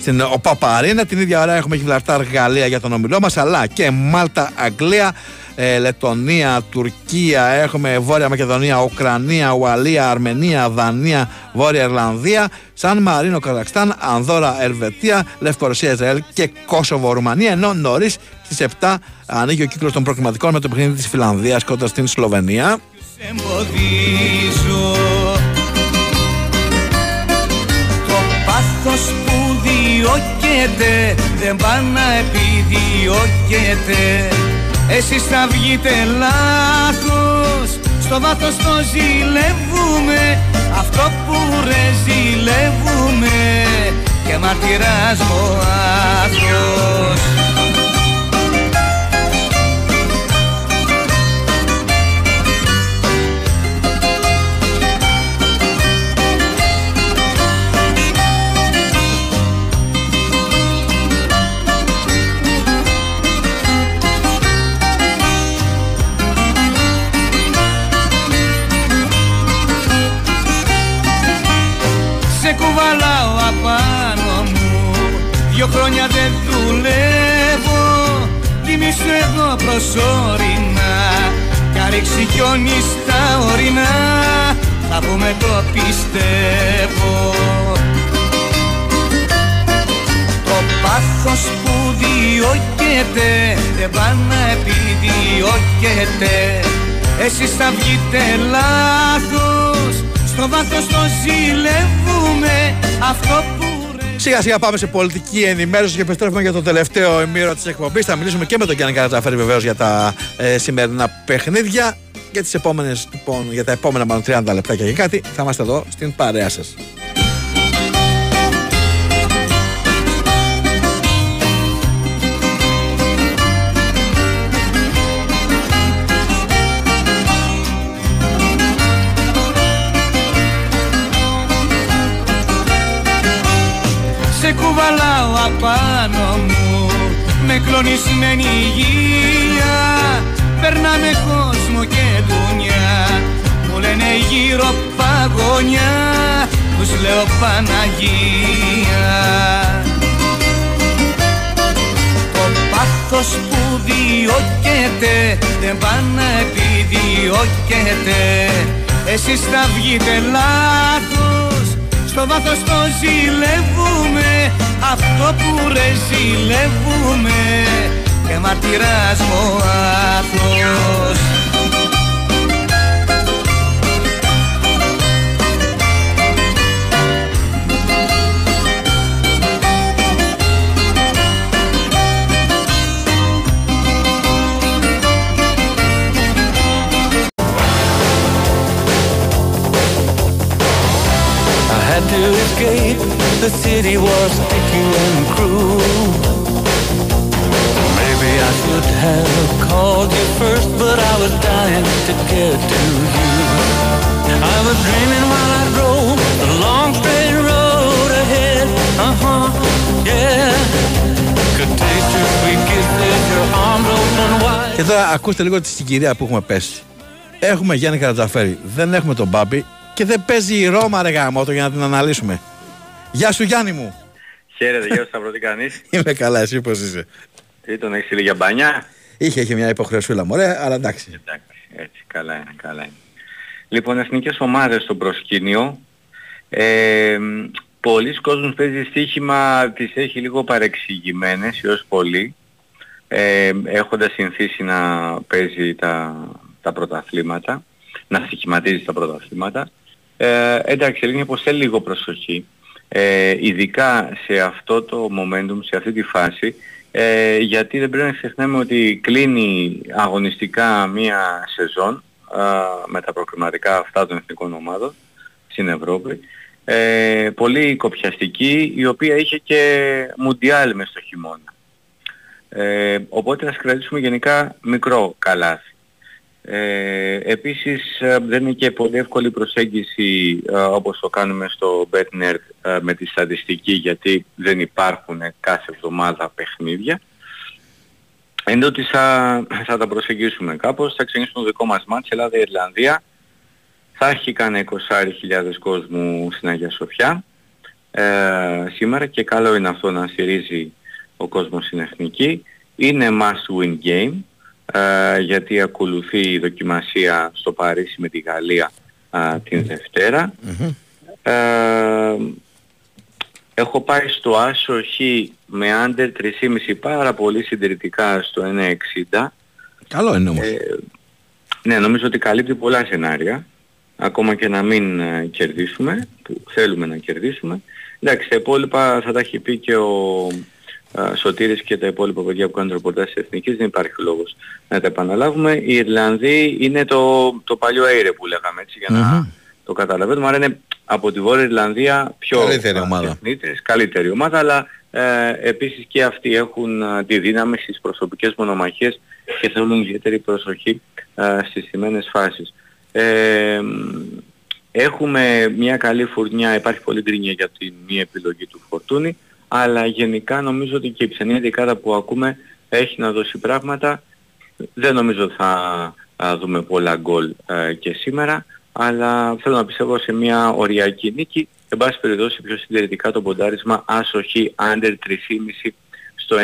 στην Οπαπαρίνα. Την ίδια ώρα έχουμε Γιβλαρτάρ Γαλλία για τον ομιλό μας αλλά και Μάλτα Αγγλία. Ε, Λετωνία, Τουρκία, έχουμε Βόρεια Μακεδονία, Ουκρανία, Ουαλία, Αρμενία, Δανία, Βόρεια Ιρλανδία, Σαν Μαρίνο, Καζακστάν, Ανδώρα, Ελβετία, Λευκορωσία, Ισραήλ και Κόσοβο, Ρουμανία. Ενώ νωρίς στις 7 ανοίγει ο κύκλος των προκριματικών με το παιχνίδι της Φιλανδίας κοντά στην Σλοβενία. εμποδίζω Το πάθος που διώκεται δεν πάει να επιδιώκεται Εσείς θα βγείτε λάθος. Στο βάθος το ζηλεύουμε. Αυτό που ρε ζηλεύουμε. Και μαρτυράς μοάθος Σε κουβαλάω απάνω μου. Δυο χρόνια δεν δουλεύω Τιμήσου εδώ προσωρινά. Κι αν ρίξει χιόνις στα ορεινά Θα πούμε το πιστεύω. Το πάθος που διώκεται Δεν πάει να επιδιώκεται. Εσείς θα βγείτε λάθος Στο βάθος το ζηλεύουμε Αυτό που Σιγά σιγά πάμε σε πολιτική ενημέρωση και επιστρέφουμε για το τελευταίο ημίρο της εκπομπής. Θα μιλήσουμε και με τον Γιάννη Καρατζαφέρη βεβαίως για τα ε, σημερινά παιχνίδια. Για, τις επόμενες, λοιπόν, για τα επόμενα μάλλον 30 λεπτάκια και κάτι θα είμαστε εδώ στην παρέα σας. Κουβαλάω απάνω μου. Με κλονισμένη υγεία Περνάμε κόσμο και δουνιά Μου λένε γύρω παγωνιά Τους λέω Παναγία. Το πάθος που διώκεται Δεν πάει να επιδιώκεται. Εσείς θα βγείτε λάθος στο βάθος το ζηλεύουμε Αυτό που ρε ζηλεύουμε Και μαρτυράς μοάθος I had to escape, the city was sticky and cruel. Maybe I should have called you first, but I was dying to get to you. I was dreaming while I drove the long straight road ahead. Uh huh, yeah. Could taste your sweet kisses, your arms open wide. Και τώρα ακούστε λίγο τη συγκυρία που έχουμε πέσει. Έχουμε Γιάννη Καρατζαφέρη, δεν έχουμε τον Μπάμπη και δεν παίζει η Ρώμα ρε γάμο για να την αναλύσουμε. Γεια σου Γιάννη μου. Χαίρετε, γεια σας Σταύρο, τι κάνεις; Είμαι καλά, εσύ πώς είσαι; Τι τον έχεις στείλει για μπάνια; Είχε, είχε μια υποχρεωσούλα μου, αλλά εντάξει. Εντάξει, έτσι, καλά είναι, καλά είναι. Λοιπόν, εθνικές ομάδες στο προσκήνιο. Ε, πολλοί κόσμος παίζει στοίχημα, τις έχει λίγο παρεξηγημένες έως πολύ. Ε, έχοντας συνηθίσει να παίζει τα, τα πρωταθλήματα, να στοιχηματίζει τα πρωταθλήματα. Ε, εντάξει, είναι πως θέλει λίγο προσοχή. Ε, ειδικά σε αυτό το momentum, σε αυτή τη φάση, ε, γιατί δεν πρέπει να ξεχνάμε ότι κλείνει αγωνιστικά μία σεζόν ε, με τα προκριματικά αυτά των εθνικών ομάδων στην Ευρώπη. Ε, πολύ κοπιαστική, η οποία είχε και μουντιάλ μες στο χειμώνα. Ε, οπότε θα κρατήσουμε γενικά μικρό καλάθι. Ε, επίσης ε, δεν είναι και πολύ εύκολη προσέγγιση ε, όπως το κάνουμε στο BetNerd ε, με τη στατιστική γιατί δεν υπάρχουν κάθε εβδομάδα παιχνίδια. Εν τότε θα, θα τα προσεγγίσουμε κάπως, θα ξεκινήσουμε το δικό μας μάτς Ελλάδα-Ιρλανδία. Θα έχει κάνει 20.000 κόσμου στην Αγία Σοφιά ε, σήμερα και καλό είναι αυτό να στηρίζει ο κόσμος στην εθνική. Είναι must win game ε, γιατί ακολουθεί η δοκιμασία στο Παρίσι με τη Γαλλία ε, την δευτερα Ε, έχω πάει στο Άσο Χ με under 3,5 πάρα πολύ συντηρητικά στο 1,60. Καλό είναι όμως. Ε, ναι, νομίζω ότι καλύπτει πολλά σενάρια. Ακόμα και να μην ε, κερδίσουμε, που θέλουμε να κερδίσουμε. Εντάξει, τα υπόλοιπα θα τα έχει πει και ο α, Σωτήρης και τα υπόλοιπα παιδιά που κάνουν ρεπορτάζ της Εθνικής, δεν υπάρχει λόγος να τα επαναλάβουμε. Οι Ιρλανδοί είναι το, το παλιό Έιρε που λέγαμε έτσι για να το καταλαβαίνουμε. Άρα είναι από τη Βόρεια Ιρλανδία πιο Καλύτερη ομάδα. τεχνίτες, καλύτερη ομάδα, αλλά ε, επίσης και αυτοί έχουν α, τη δύναμη στις προσωπικές μονομαχίες και θέλουν ιδιαίτερη προσοχή α, στις σημαίνες φάσεις. Ε, έχουμε μια καλή φουρνιά, υπάρχει πολύ γκρίνια για τη μία επιλογή του Φορτούνη, αλλά γενικά νομίζω ότι και η ψενή δεκάδα που ακούμε έχει να δώσει πράγματα. Δεν νομίζω θα α, δούμε πολλά γκολ ε, και σήμερα, αλλά θέλω να πιστεύω σε μια οριακή νίκη. Εν πάση περιπτώσει πιο συντηρητικά το ποντάρισμα άσοχη under 3,5 στο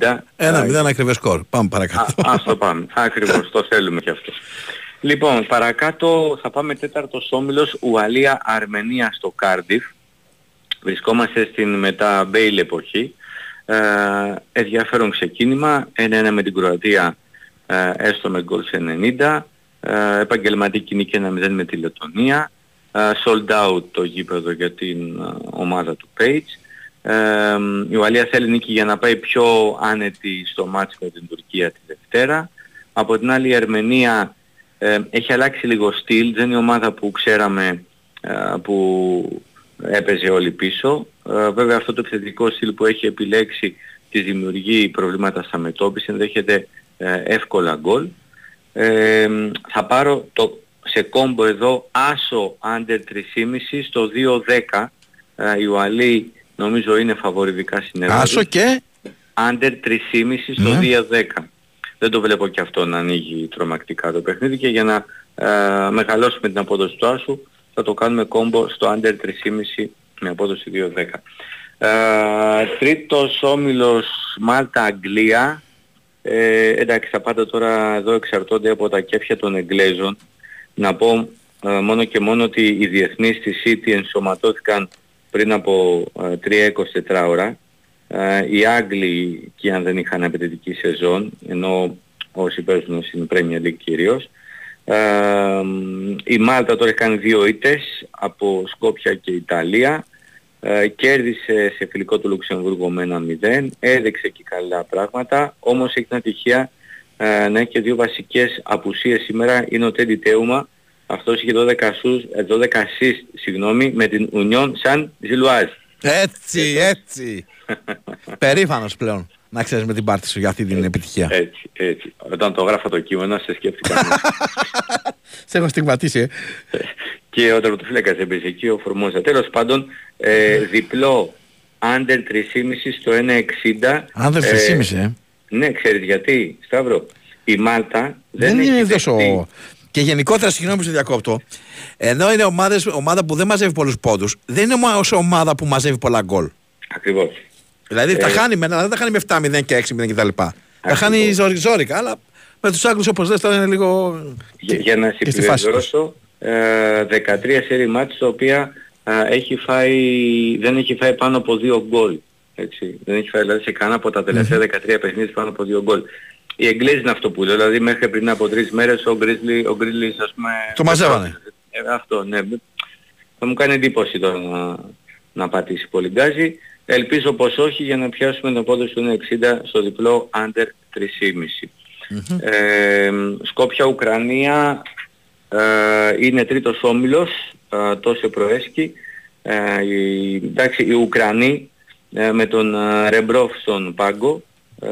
1,60. Ένα μηδέν ακριβές σκορ. Πάμε παρακάτω. Α, ας το πάμε. Ακριβώς, το θέλουμε και αυτό. Λοιπόν, παρακάτω θα πάμε τέταρτος όμιλος Ουαλία-Αρμενία στο Κάρντιφ. Βρισκόμαστε στην μετά Μπέιλ εποχή. Ε, ενδιαφέρον ξεκίνημα, 1-1 με την Κροατία ε, έστω με γκολ σε 90. Ε, επαγγελματική νίκη 1-0 με τη Λετωνία. Ε, sold out το γήπεδο για την ε, ομάδα του Page. Ε, η Ουαλία θέλει νίκη για να πάει πιο άνετη στο μάτς με την Τουρκία τη Δευτέρα. Από την άλλη η Αρμενία ε, έχει αλλάξει λίγο στυλ, δεν είναι η ομάδα που ξέραμε ε, που έπαιζε όλοι πίσω. Ε, βέβαια αυτό το επιθετικό στυλ που έχει επιλέξει τη δημιουργεί προβλήματα στα μετώπιση, ενδέχεται ε, εύκολα γκολ. Ε, θα πάρω το, σε κόμπο εδώ άσο under 3,5 στο 2-10. Ε, η Ουαλή νομίζω είναι φαβορητικά συνεργασία. Άσο και... Under 3,5 στο Ναι. 2-10. Δεν το βλέπω και αυτό να ανοίγει τρομακτικά το παιχνίδι και για να ε, μεγαλώσουμε την απόδοση του Άσου θα το κάνουμε κόμπο στο under 3,5 με απόδοση 2-10. Ε, τρίτος όμιλος Μάλτα-Αγγλία. Ε, εντάξει, τα πάντα τώρα εδώ εξαρτώνται από τα κέφια των Εγγλέζων. Να πω ε, μόνο και μόνο ότι οι διεθνείς στη City ενσωματώθηκαν πριν από ε, 3-24 ώρα. Ε, οι Άγγλοι και αν δεν είχαν απαιτητική σεζόν, ενώ όσοι παίζουν στην Premier League κυρίως. Ε, η Μάλτα τώρα έχει κάνει δύο ήττες από Σκόπια και Ιταλία. Ε, κέρδισε σε φιλικό του Λουξεμβούργο με ένα 0, έδειξε και καλά πράγματα, όμως έχει την ατυχία ε, να έχει και δύο βασικές απουσίες σήμερα, είναι ο Τέντι Τέουμα, αυτός είχε 12 ασούς, ε, 12 assist, συγγνώμη, με την Union Σαν Ζιλουάζ. Έτσι, έτσι. Περήφανος πλέον. Να ξέρεις με την πάρτι σου για αυτή την επιτυχία. Έτσι, έτσι. Όταν το γράφα το κείμενο σε σκέφτηκα. Σε έχω στιγματίσει, ε. και ο τερματοφύλακας έπαιζε εκεί, ο Φορμόζα. Τέλος πάντων, ε, διπλό under 3,5 στο 1,60. Άντερ 3,5, ε. Ναι, ξέρεις γιατί, Σταύρο; Η Μάλτα δεν, Δεν έχει είναι δεχτεί. τόσο... Και γενικότερα, συγγνώμη που σε διακόπτω, ενώ είναι ομάδες, ομάδα που δεν μαζεύει πολλούς πόντους, δεν είναι ομα- ως ομάδα που μαζεύει πολλά γκολ. Ακριβώς. Δηλαδή τα Ε, χάνει με, ένα- δεν τα χάνει με 7-0 και 6-0 κτλ. Θα χάνει ζόρι- ζόρικα, αλλά με τους Άγγλους όπως λες θα είναι λίγο Για, για να και στη φάση τους. συμπληρώσω, ε, 13 σερή μάτς τα οποία α, έχει φάει, δεν έχει φάει πάνω από 2 γκολ. Έτσι. Δεν έχει φάει δηλαδή σε κανένα από τα τελευταία 13 παιχνίδια πάνω από 2 γκολ. Οι Εγγλέζοι είναι αυτό που λέω, δηλαδή μέχρι πριν από 3 μέρες ο Γκρίσλι, ο Γκρίσλι ας πούμε... Το μαζεύανε. Ε, αυτό, ναι. Θα μου κάνει εντύπωση τώρα να, να πατήσει πολύ γκάζι. Ελπίζω πως όχι για να πιάσουμε το πόντο του 60 στο διπλό under 3,5. Ε, Σκόπια Ουκρανία ε, είναι τρίτος όμιλος, ε, τόσο προέσκει. Ε, οι, εντάξει, οι Ουκρανοί ε, με τον ε, Ρεμπρόφ στον πάγκο ε,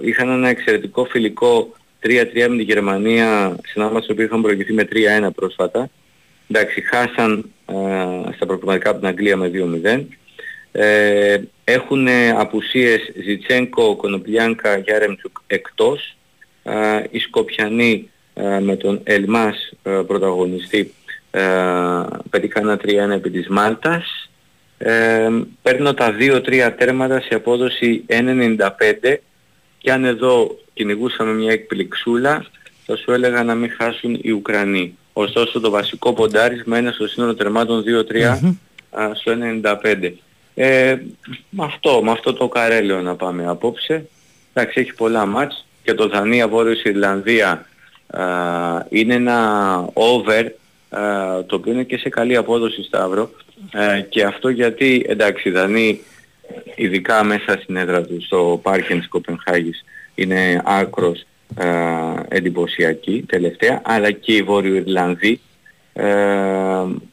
είχαν ένα εξαιρετικό φιλικό 3-3 με τη Γερμανία σε ένα μάτσο που είχαν προηγηθεί με 3-1 πρόσφατα. Εντάξει, χάσαν ε, στα προκριματικά από την Αγγλία με 2-0. Ε, έχουν απουσίες Ζιτσένκο, Κονοπλιάνκα, Γιάρεμτσουκ εκτός. Ε, οι Σκοπιανοί ε, με τον Ελμάς ε, πρωταγωνιστή ε, πετύχαν ένα 3-1 επί της Μάλτας. Ε, παίρνω τα 2-3 τέρματα σε απόδοση 1,95 και αν εδώ κυνηγούσαμε μια εκπληξούλα θα σου έλεγα να μην χάσουν οι Ουκρανοί. Ωστόσο το βασικό ποντάρισμα είναι στο σύνολο τερμάτων 2-3 α, στο 1,95. Ε, με αυτό, με αυτό το καρέλαιο να πάμε απόψε. Εντάξει, έχει πολλά μάτς. Και το Δανία Βόρειος Ιρλανδία α, είναι ένα over α, το οποίο είναι και σε καλή απόδοση Σταύρο. Ε, και αυτό γιατί εντάξει οι Δανείοι ειδικά μέσα στην έδρα τους στο Πάρκεν της Κοπενχάγης είναι άκρος ε, εντυπωσιακή τελευταία. Αλλά και οι Βόρειο Ιρλανδοί ε,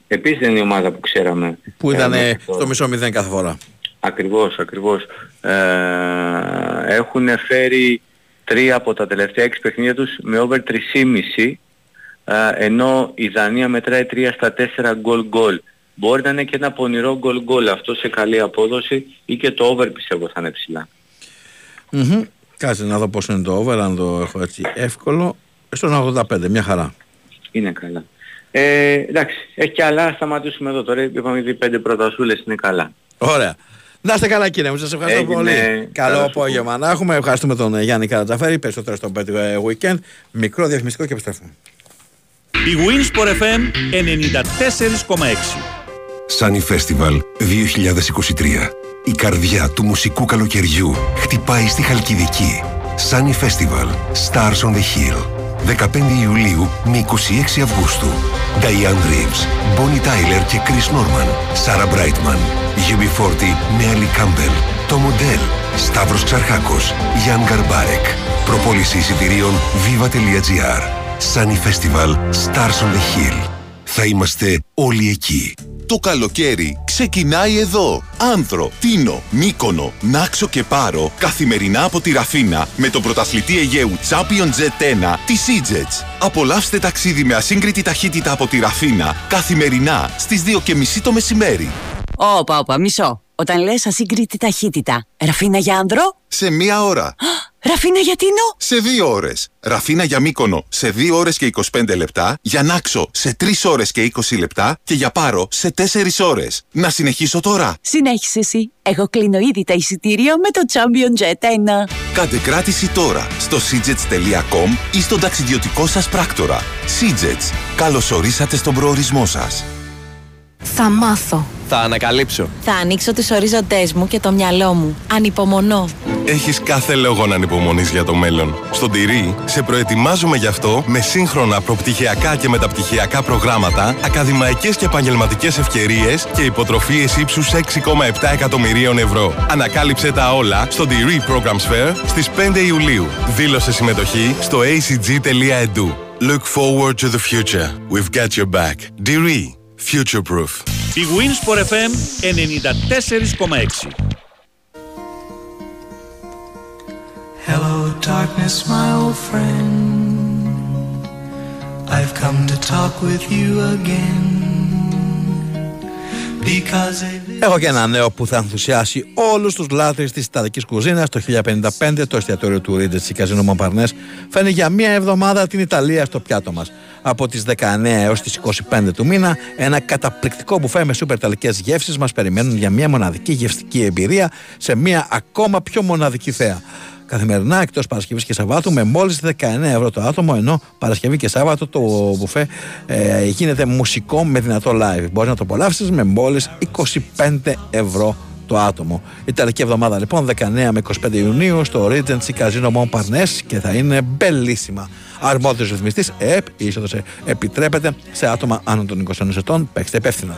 επίσης δεν είναι η ομάδα που ξέραμε που ε, ήταν μέχρι τώρα. στο μισό μηδέν κάθε φορά. Ακριβώς, ακριβώς. Ε, έχουν φέρει τρία από τα τελευταία έξι παιχνίδια τους με over 3,5 ε, ενώ η Δανία μετράει 3 στα 4 γκολ γκολ. Μπορεί να είναι και ένα πονηρό γκολ γκολ αυτό σε καλή απόδοση ή και το over πιστεύω θα είναι ψηλά. Μμμ. Κάτσε να δω πόσο είναι το over, αν το έχω έτσι εύκολο. Στον 85, μια χαρά. Είναι καλά. Ε, εντάξει, έχει και άλλα, σταματήσουμε εδώ τώρα. Είπαμε ήδη πέντε πρωτασούλες είναι καλά. Ωραία. Να είστε καλά κύριε μου, σας ευχαριστώ Έγινε. πολύ. Καλό Καλό σου απόγευμα να έχουμε. Ευχαριστούμε τον ε, Γιάννη Καρατζαφέρη, περισσότερο στο Pet ε, Weekend. Μικρό διαφημιστικό και επιστρέφουμε. Η Winsport FM 94,6. Sunny Festival 2023. Η καρδιά του μουσικού καλοκαιριού χτυπάει στη Χαλκιδική. Sunny Festival Stars on the Hill. 15 Ιουλίου με 26 Αυγούστου. Diane Reeves, Bonnie Tyler και Chris Norman. Sarah Brightman, UB40 με Ali Campbell. Το Μοντέλ, Σταύρος Ξαρχάκος, Γιάν Γκαρμπάρεκ. Προπόληση εισιτηρίων viva.gr. Sunny Festival Stars on the Hill. Θα είμαστε όλοι εκεί. Το καλοκαίρι ξεκινάει εδώ. Άνθρο, Τίνο, Μύκονο, Νάξο και Πάρο καθημερινά από τη Ραφίνα με τον πρωταθλητή Αιγαίου Champion Jet 1 της EasyJets. Απολαύστε ταξίδι με ασύγκριτη ταχύτητα από τη Ραφίνα καθημερινά στις 2.30 το μεσημέρι. Όπα, όπα, μισό. Όταν λες ασύγκριτη ταχύτητα, ραφίνα για άνδρο, Σε μία ώρα. Ραφίνα για τίνο. Σε δύο ώρες. Ραφίνα για Μύκονο σε 2 ώρες και 25 λεπτά, για Νάξο σε 3 ώρες και 20 λεπτά και για Πάρο σε 4 ώρες. Να συνεχίσω τώρα. Συνέχισε εσύ. Εγώ κλείνω ήδη τα εισιτήρια με το Champion Jet 1. Κάντε κράτηση τώρα στο seajets.com ή στον ταξιδιωτικό σας πράκτορα. Seajets. Καλώς ορίσατε στον προορισμό σας. Θα μάθω. Θα ανακαλύψω. Θα ανοίξω τους οριζοντές μου και το μυαλό μου. Ανυπομονώ. Έχεις κάθε λόγο να ανυπομονείς για το μέλλον. Στον Τυρί σε προετοιμάζουμε γι' αυτό με σύγχρονα προπτυχιακά και μεταπτυχιακά προγράμματα, ακαδημαϊκές και επαγγελματικές ευκαιρίες και υποτροφίες ύψους 6,7 εκατομμυρίων ευρώ. Ανακάλυψε τα όλα στο Τυρί Programs Fair στις 5 Ιουλίου. Δήλωσε συμμετοχή στο acg.edu. Look forward to the future. We've got your back. Diri. Future proof. Η Winsport FM 94,6. Hello, darkness, my old friend. I've come to talk with you again. Because a Έχω και ένα νέο που θα ενθουσιάσει όλους τους λάτρεις της Ιταλικής κουζίνας. Το 1055 το εστιατόριο του Ρίντες Καζίνο Μομπαρνές φέρνει για μία εβδομάδα την Ιταλία στο πιάτο μας. Από τις 19 έως τις 25 του μήνα ένα καταπληκτικό μπουφέ με σούπερ ιταλικές γεύσεις μας περιμένουν για μία μοναδική γευστική εμπειρία σε μία ακόμα πιο μοναδική θέα. Καθημερινά εκτός Παρασκευής και Σαββάτου με μόλις 19 ευρώ το άτομο. Ενώ Παρασκευή και Σάββατο το μπουφέ ε, γίνεται μουσικό με δυνατό live. Μπορείς να το απολαύσεις με μόλις 25 ευρώ το άτομο. Η τελική εβδομάδα λοιπόν 19 με 25 Ιουνίου στο Regency Casino Montparnasse και θα είναι μπελίσιμα. Αρμόδιος ρυθμιστής ΕΕΠ, η είσοδος επιτρέπεται σε άτομα άνω των 21 ετών. Παίξτε υπεύθυνα.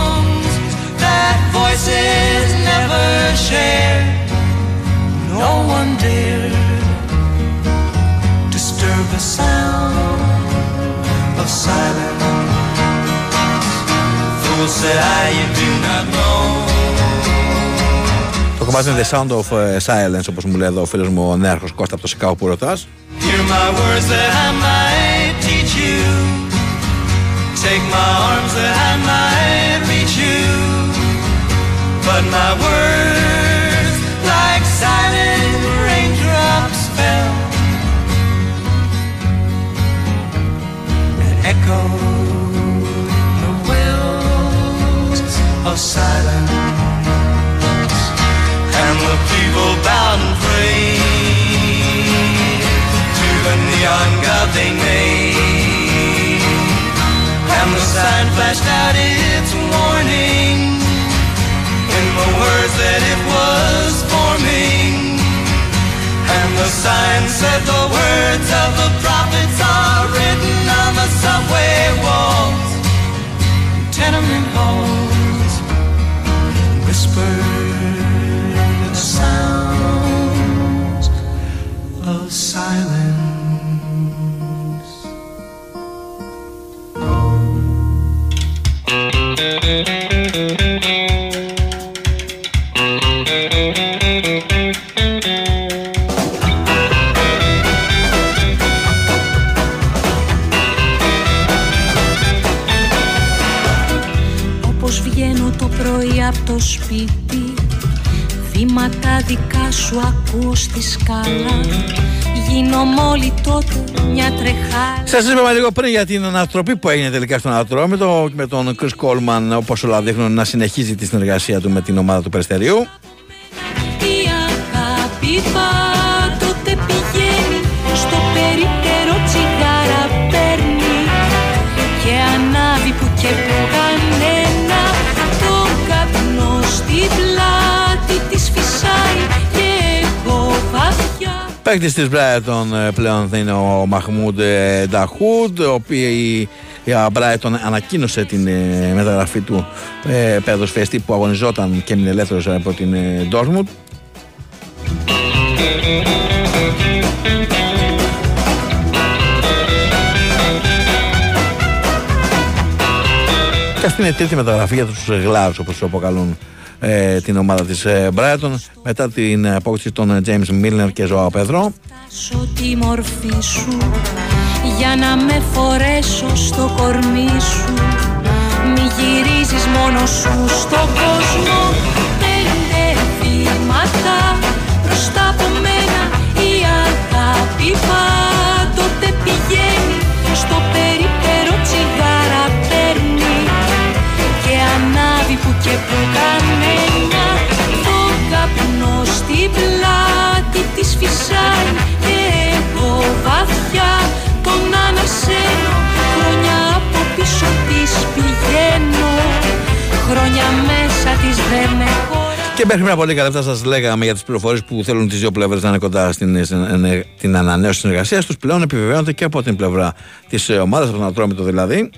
voices never shared. No one dared disturb the sound of silence. Fools said I, you do not know. Το κομμάτι είναι The Sound of ε, Silence, όπως μου λέει εδώ ο φίλος μου ο νέαρχος Κώστα από το Σικάο που ρωτάς. Hear my words that I might teach you. Take my arms that I might reach you. but my words, like silent raindrops, fell and echoed the wells of silence. And the people bowed and prayed to the neon god they made. And the sign flashed out its words that it was forming. And the sign said the words of the prophets are written on the subway walls, tenement halls, whispered σπίτι. Βήματα δικά σου ακούω στη σκάλα. Γίνομαι όλη τότε μια τρεχάλα Σας είπαμε λίγο πριν για την ανατροπή που έγινε τελικά στον Ατρόμητο με τον Chris Coleman, όπως όλα δείχνουν, να συνεχίζει τη συνεργασία του με την ομάδα του Περιστερίου. Η αγάπη πάντοτε Παίκτης της Brighton ε, πλέον θα είναι ο Μαχμούντ ε, Νταχούντ, ο οποίο η η Brighton ανακοίνωσε την ε, μεταγραφή του ε, παιδοσφαιριστή που αγωνιζόταν και έμεινε ελεύθερος από την ε, Dortmund. Και αυτή είναι η τρίτη μεταγραφή για τους Γλάρους όπως τους αποκαλούν ε, την ομάδα της ε, Brighton μετά την απόκτηση των ε, James Milner και Ζωάο Πεδρό. Σω τη μορφή σου για να με φορέσω στο κορμί σου. Μη γυρίζεις μόνο σου στον κόσμο. Πέντε βήματα μπροστά από μένα Η αγάπη πάντοτε πηγαίνει πίσω της πηγαίνω Χρόνια μέσα της δεν με Και μέχρι πριν από λίγα λεπτά σας λέγαμε για τις πληροφορίες που θέλουν τις δύο πλευρές να είναι κοντά στην, στην- την ανανέωση συνεργασίας τους. Πλέον επιβεβαιώνεται και από την πλευρά της ομάδας, από τον Ατρόμητο δηλαδή.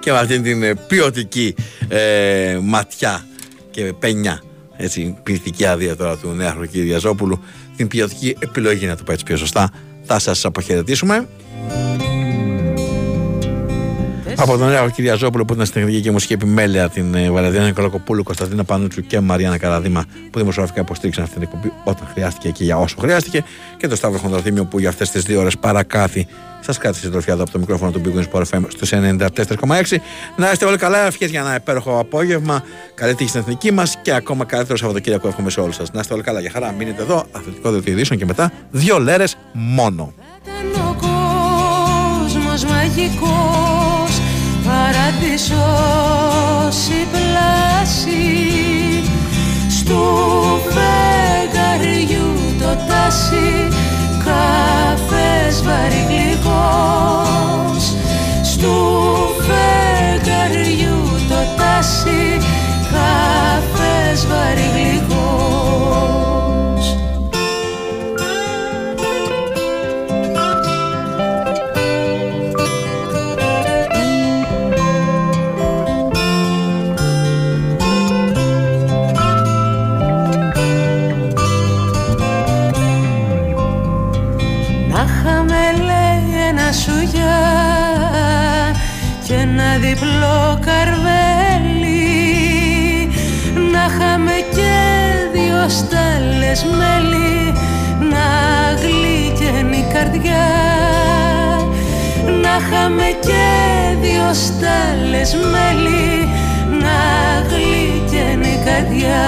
Και με αυτή την ε, ποιοτική ε, ματιά και πένια έτσι, ποιητική άδεια τώρα του Νέα Χροκυριαζόπουλου την ποιοτική επιλογή να το πω έτσι πιο σωστά θα σας αποχαιρετήσουμε από τον νέο Κυριαζόπουλο που ήταν στην τεχνική και μουσική επιμέλεια, την ε, Βαλαδιάνα Νικολακοπούλου, Κωνσταντίνα Πανούτσου και Μαριάννα Καραδίμα που δημοσιογραφικά υποστήριξαν αυτή την εκπομπή όταν χρειάστηκε και για όσο χρειάστηκε. Και το Σταύρο Χονδροθύμιο που για αυτές τις δύο ώρες παρακάθι σας κράτησε συντροφιά εδώ από το μικρόφωνο του Big Wings Sport FM στους 94,6. Να είστε όλοι καλά, ευχές για ένα υπέροχο απόγευμα. Καλή τύχη στην εθνική μας και ακόμα καλύτερο Σαββατοκύριακο εύχομαι σε όλους σας. Να είστε όλοι καλά, για χαρά. Μείνετε εδώ, αθλητικό δελτίο και μετά δύο λέρες μόνο. Ήταν ο κόσμος μαγικός Παραδείσος η πλάση Στου φεγγαριού το τάσι Καφές βαρύ γλυκός Στου φεγγαριού το τάσι Καφές βαρύ γλυκός καρδιά. Να είχαμε και δυο στάλες μέλι να γλύκαινε η καρδιά.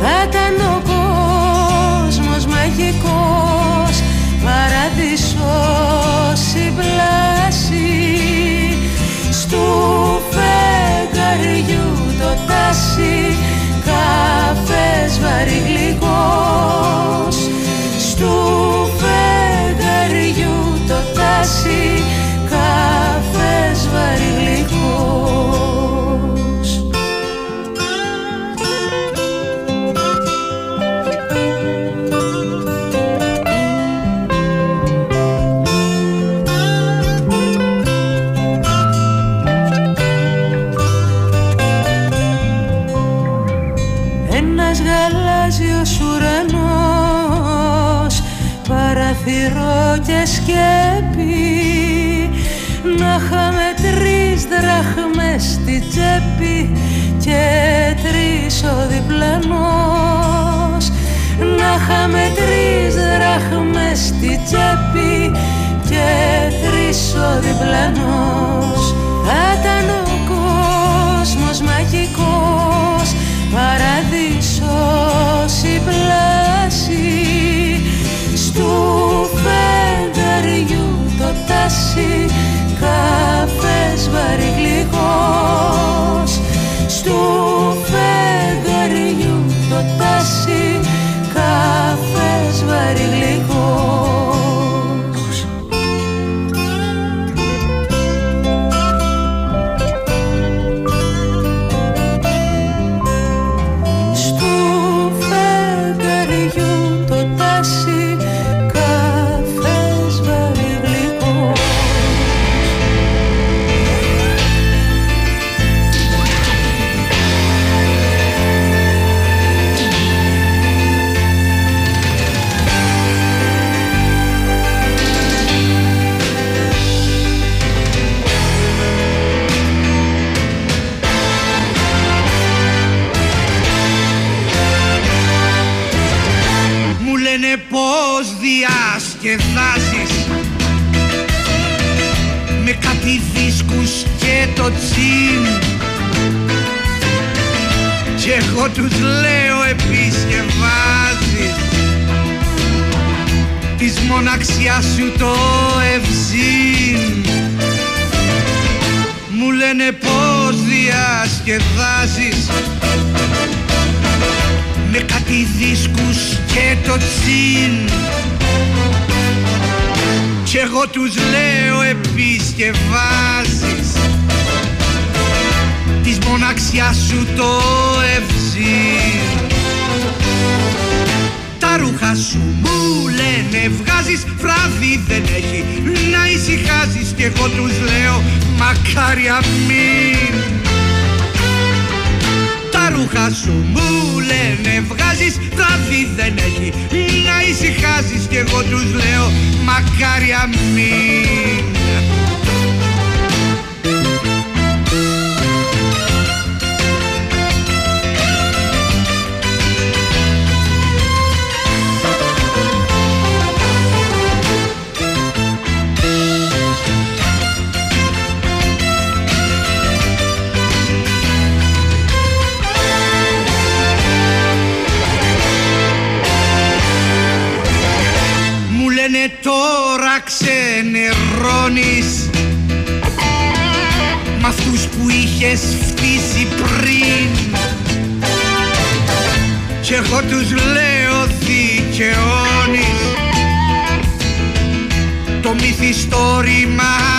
Θα ήταν ο κόσμος μαγικός παραδείσος η πλάση. Στου φεγγαριού το τάσι τσέπη Και τρεις ο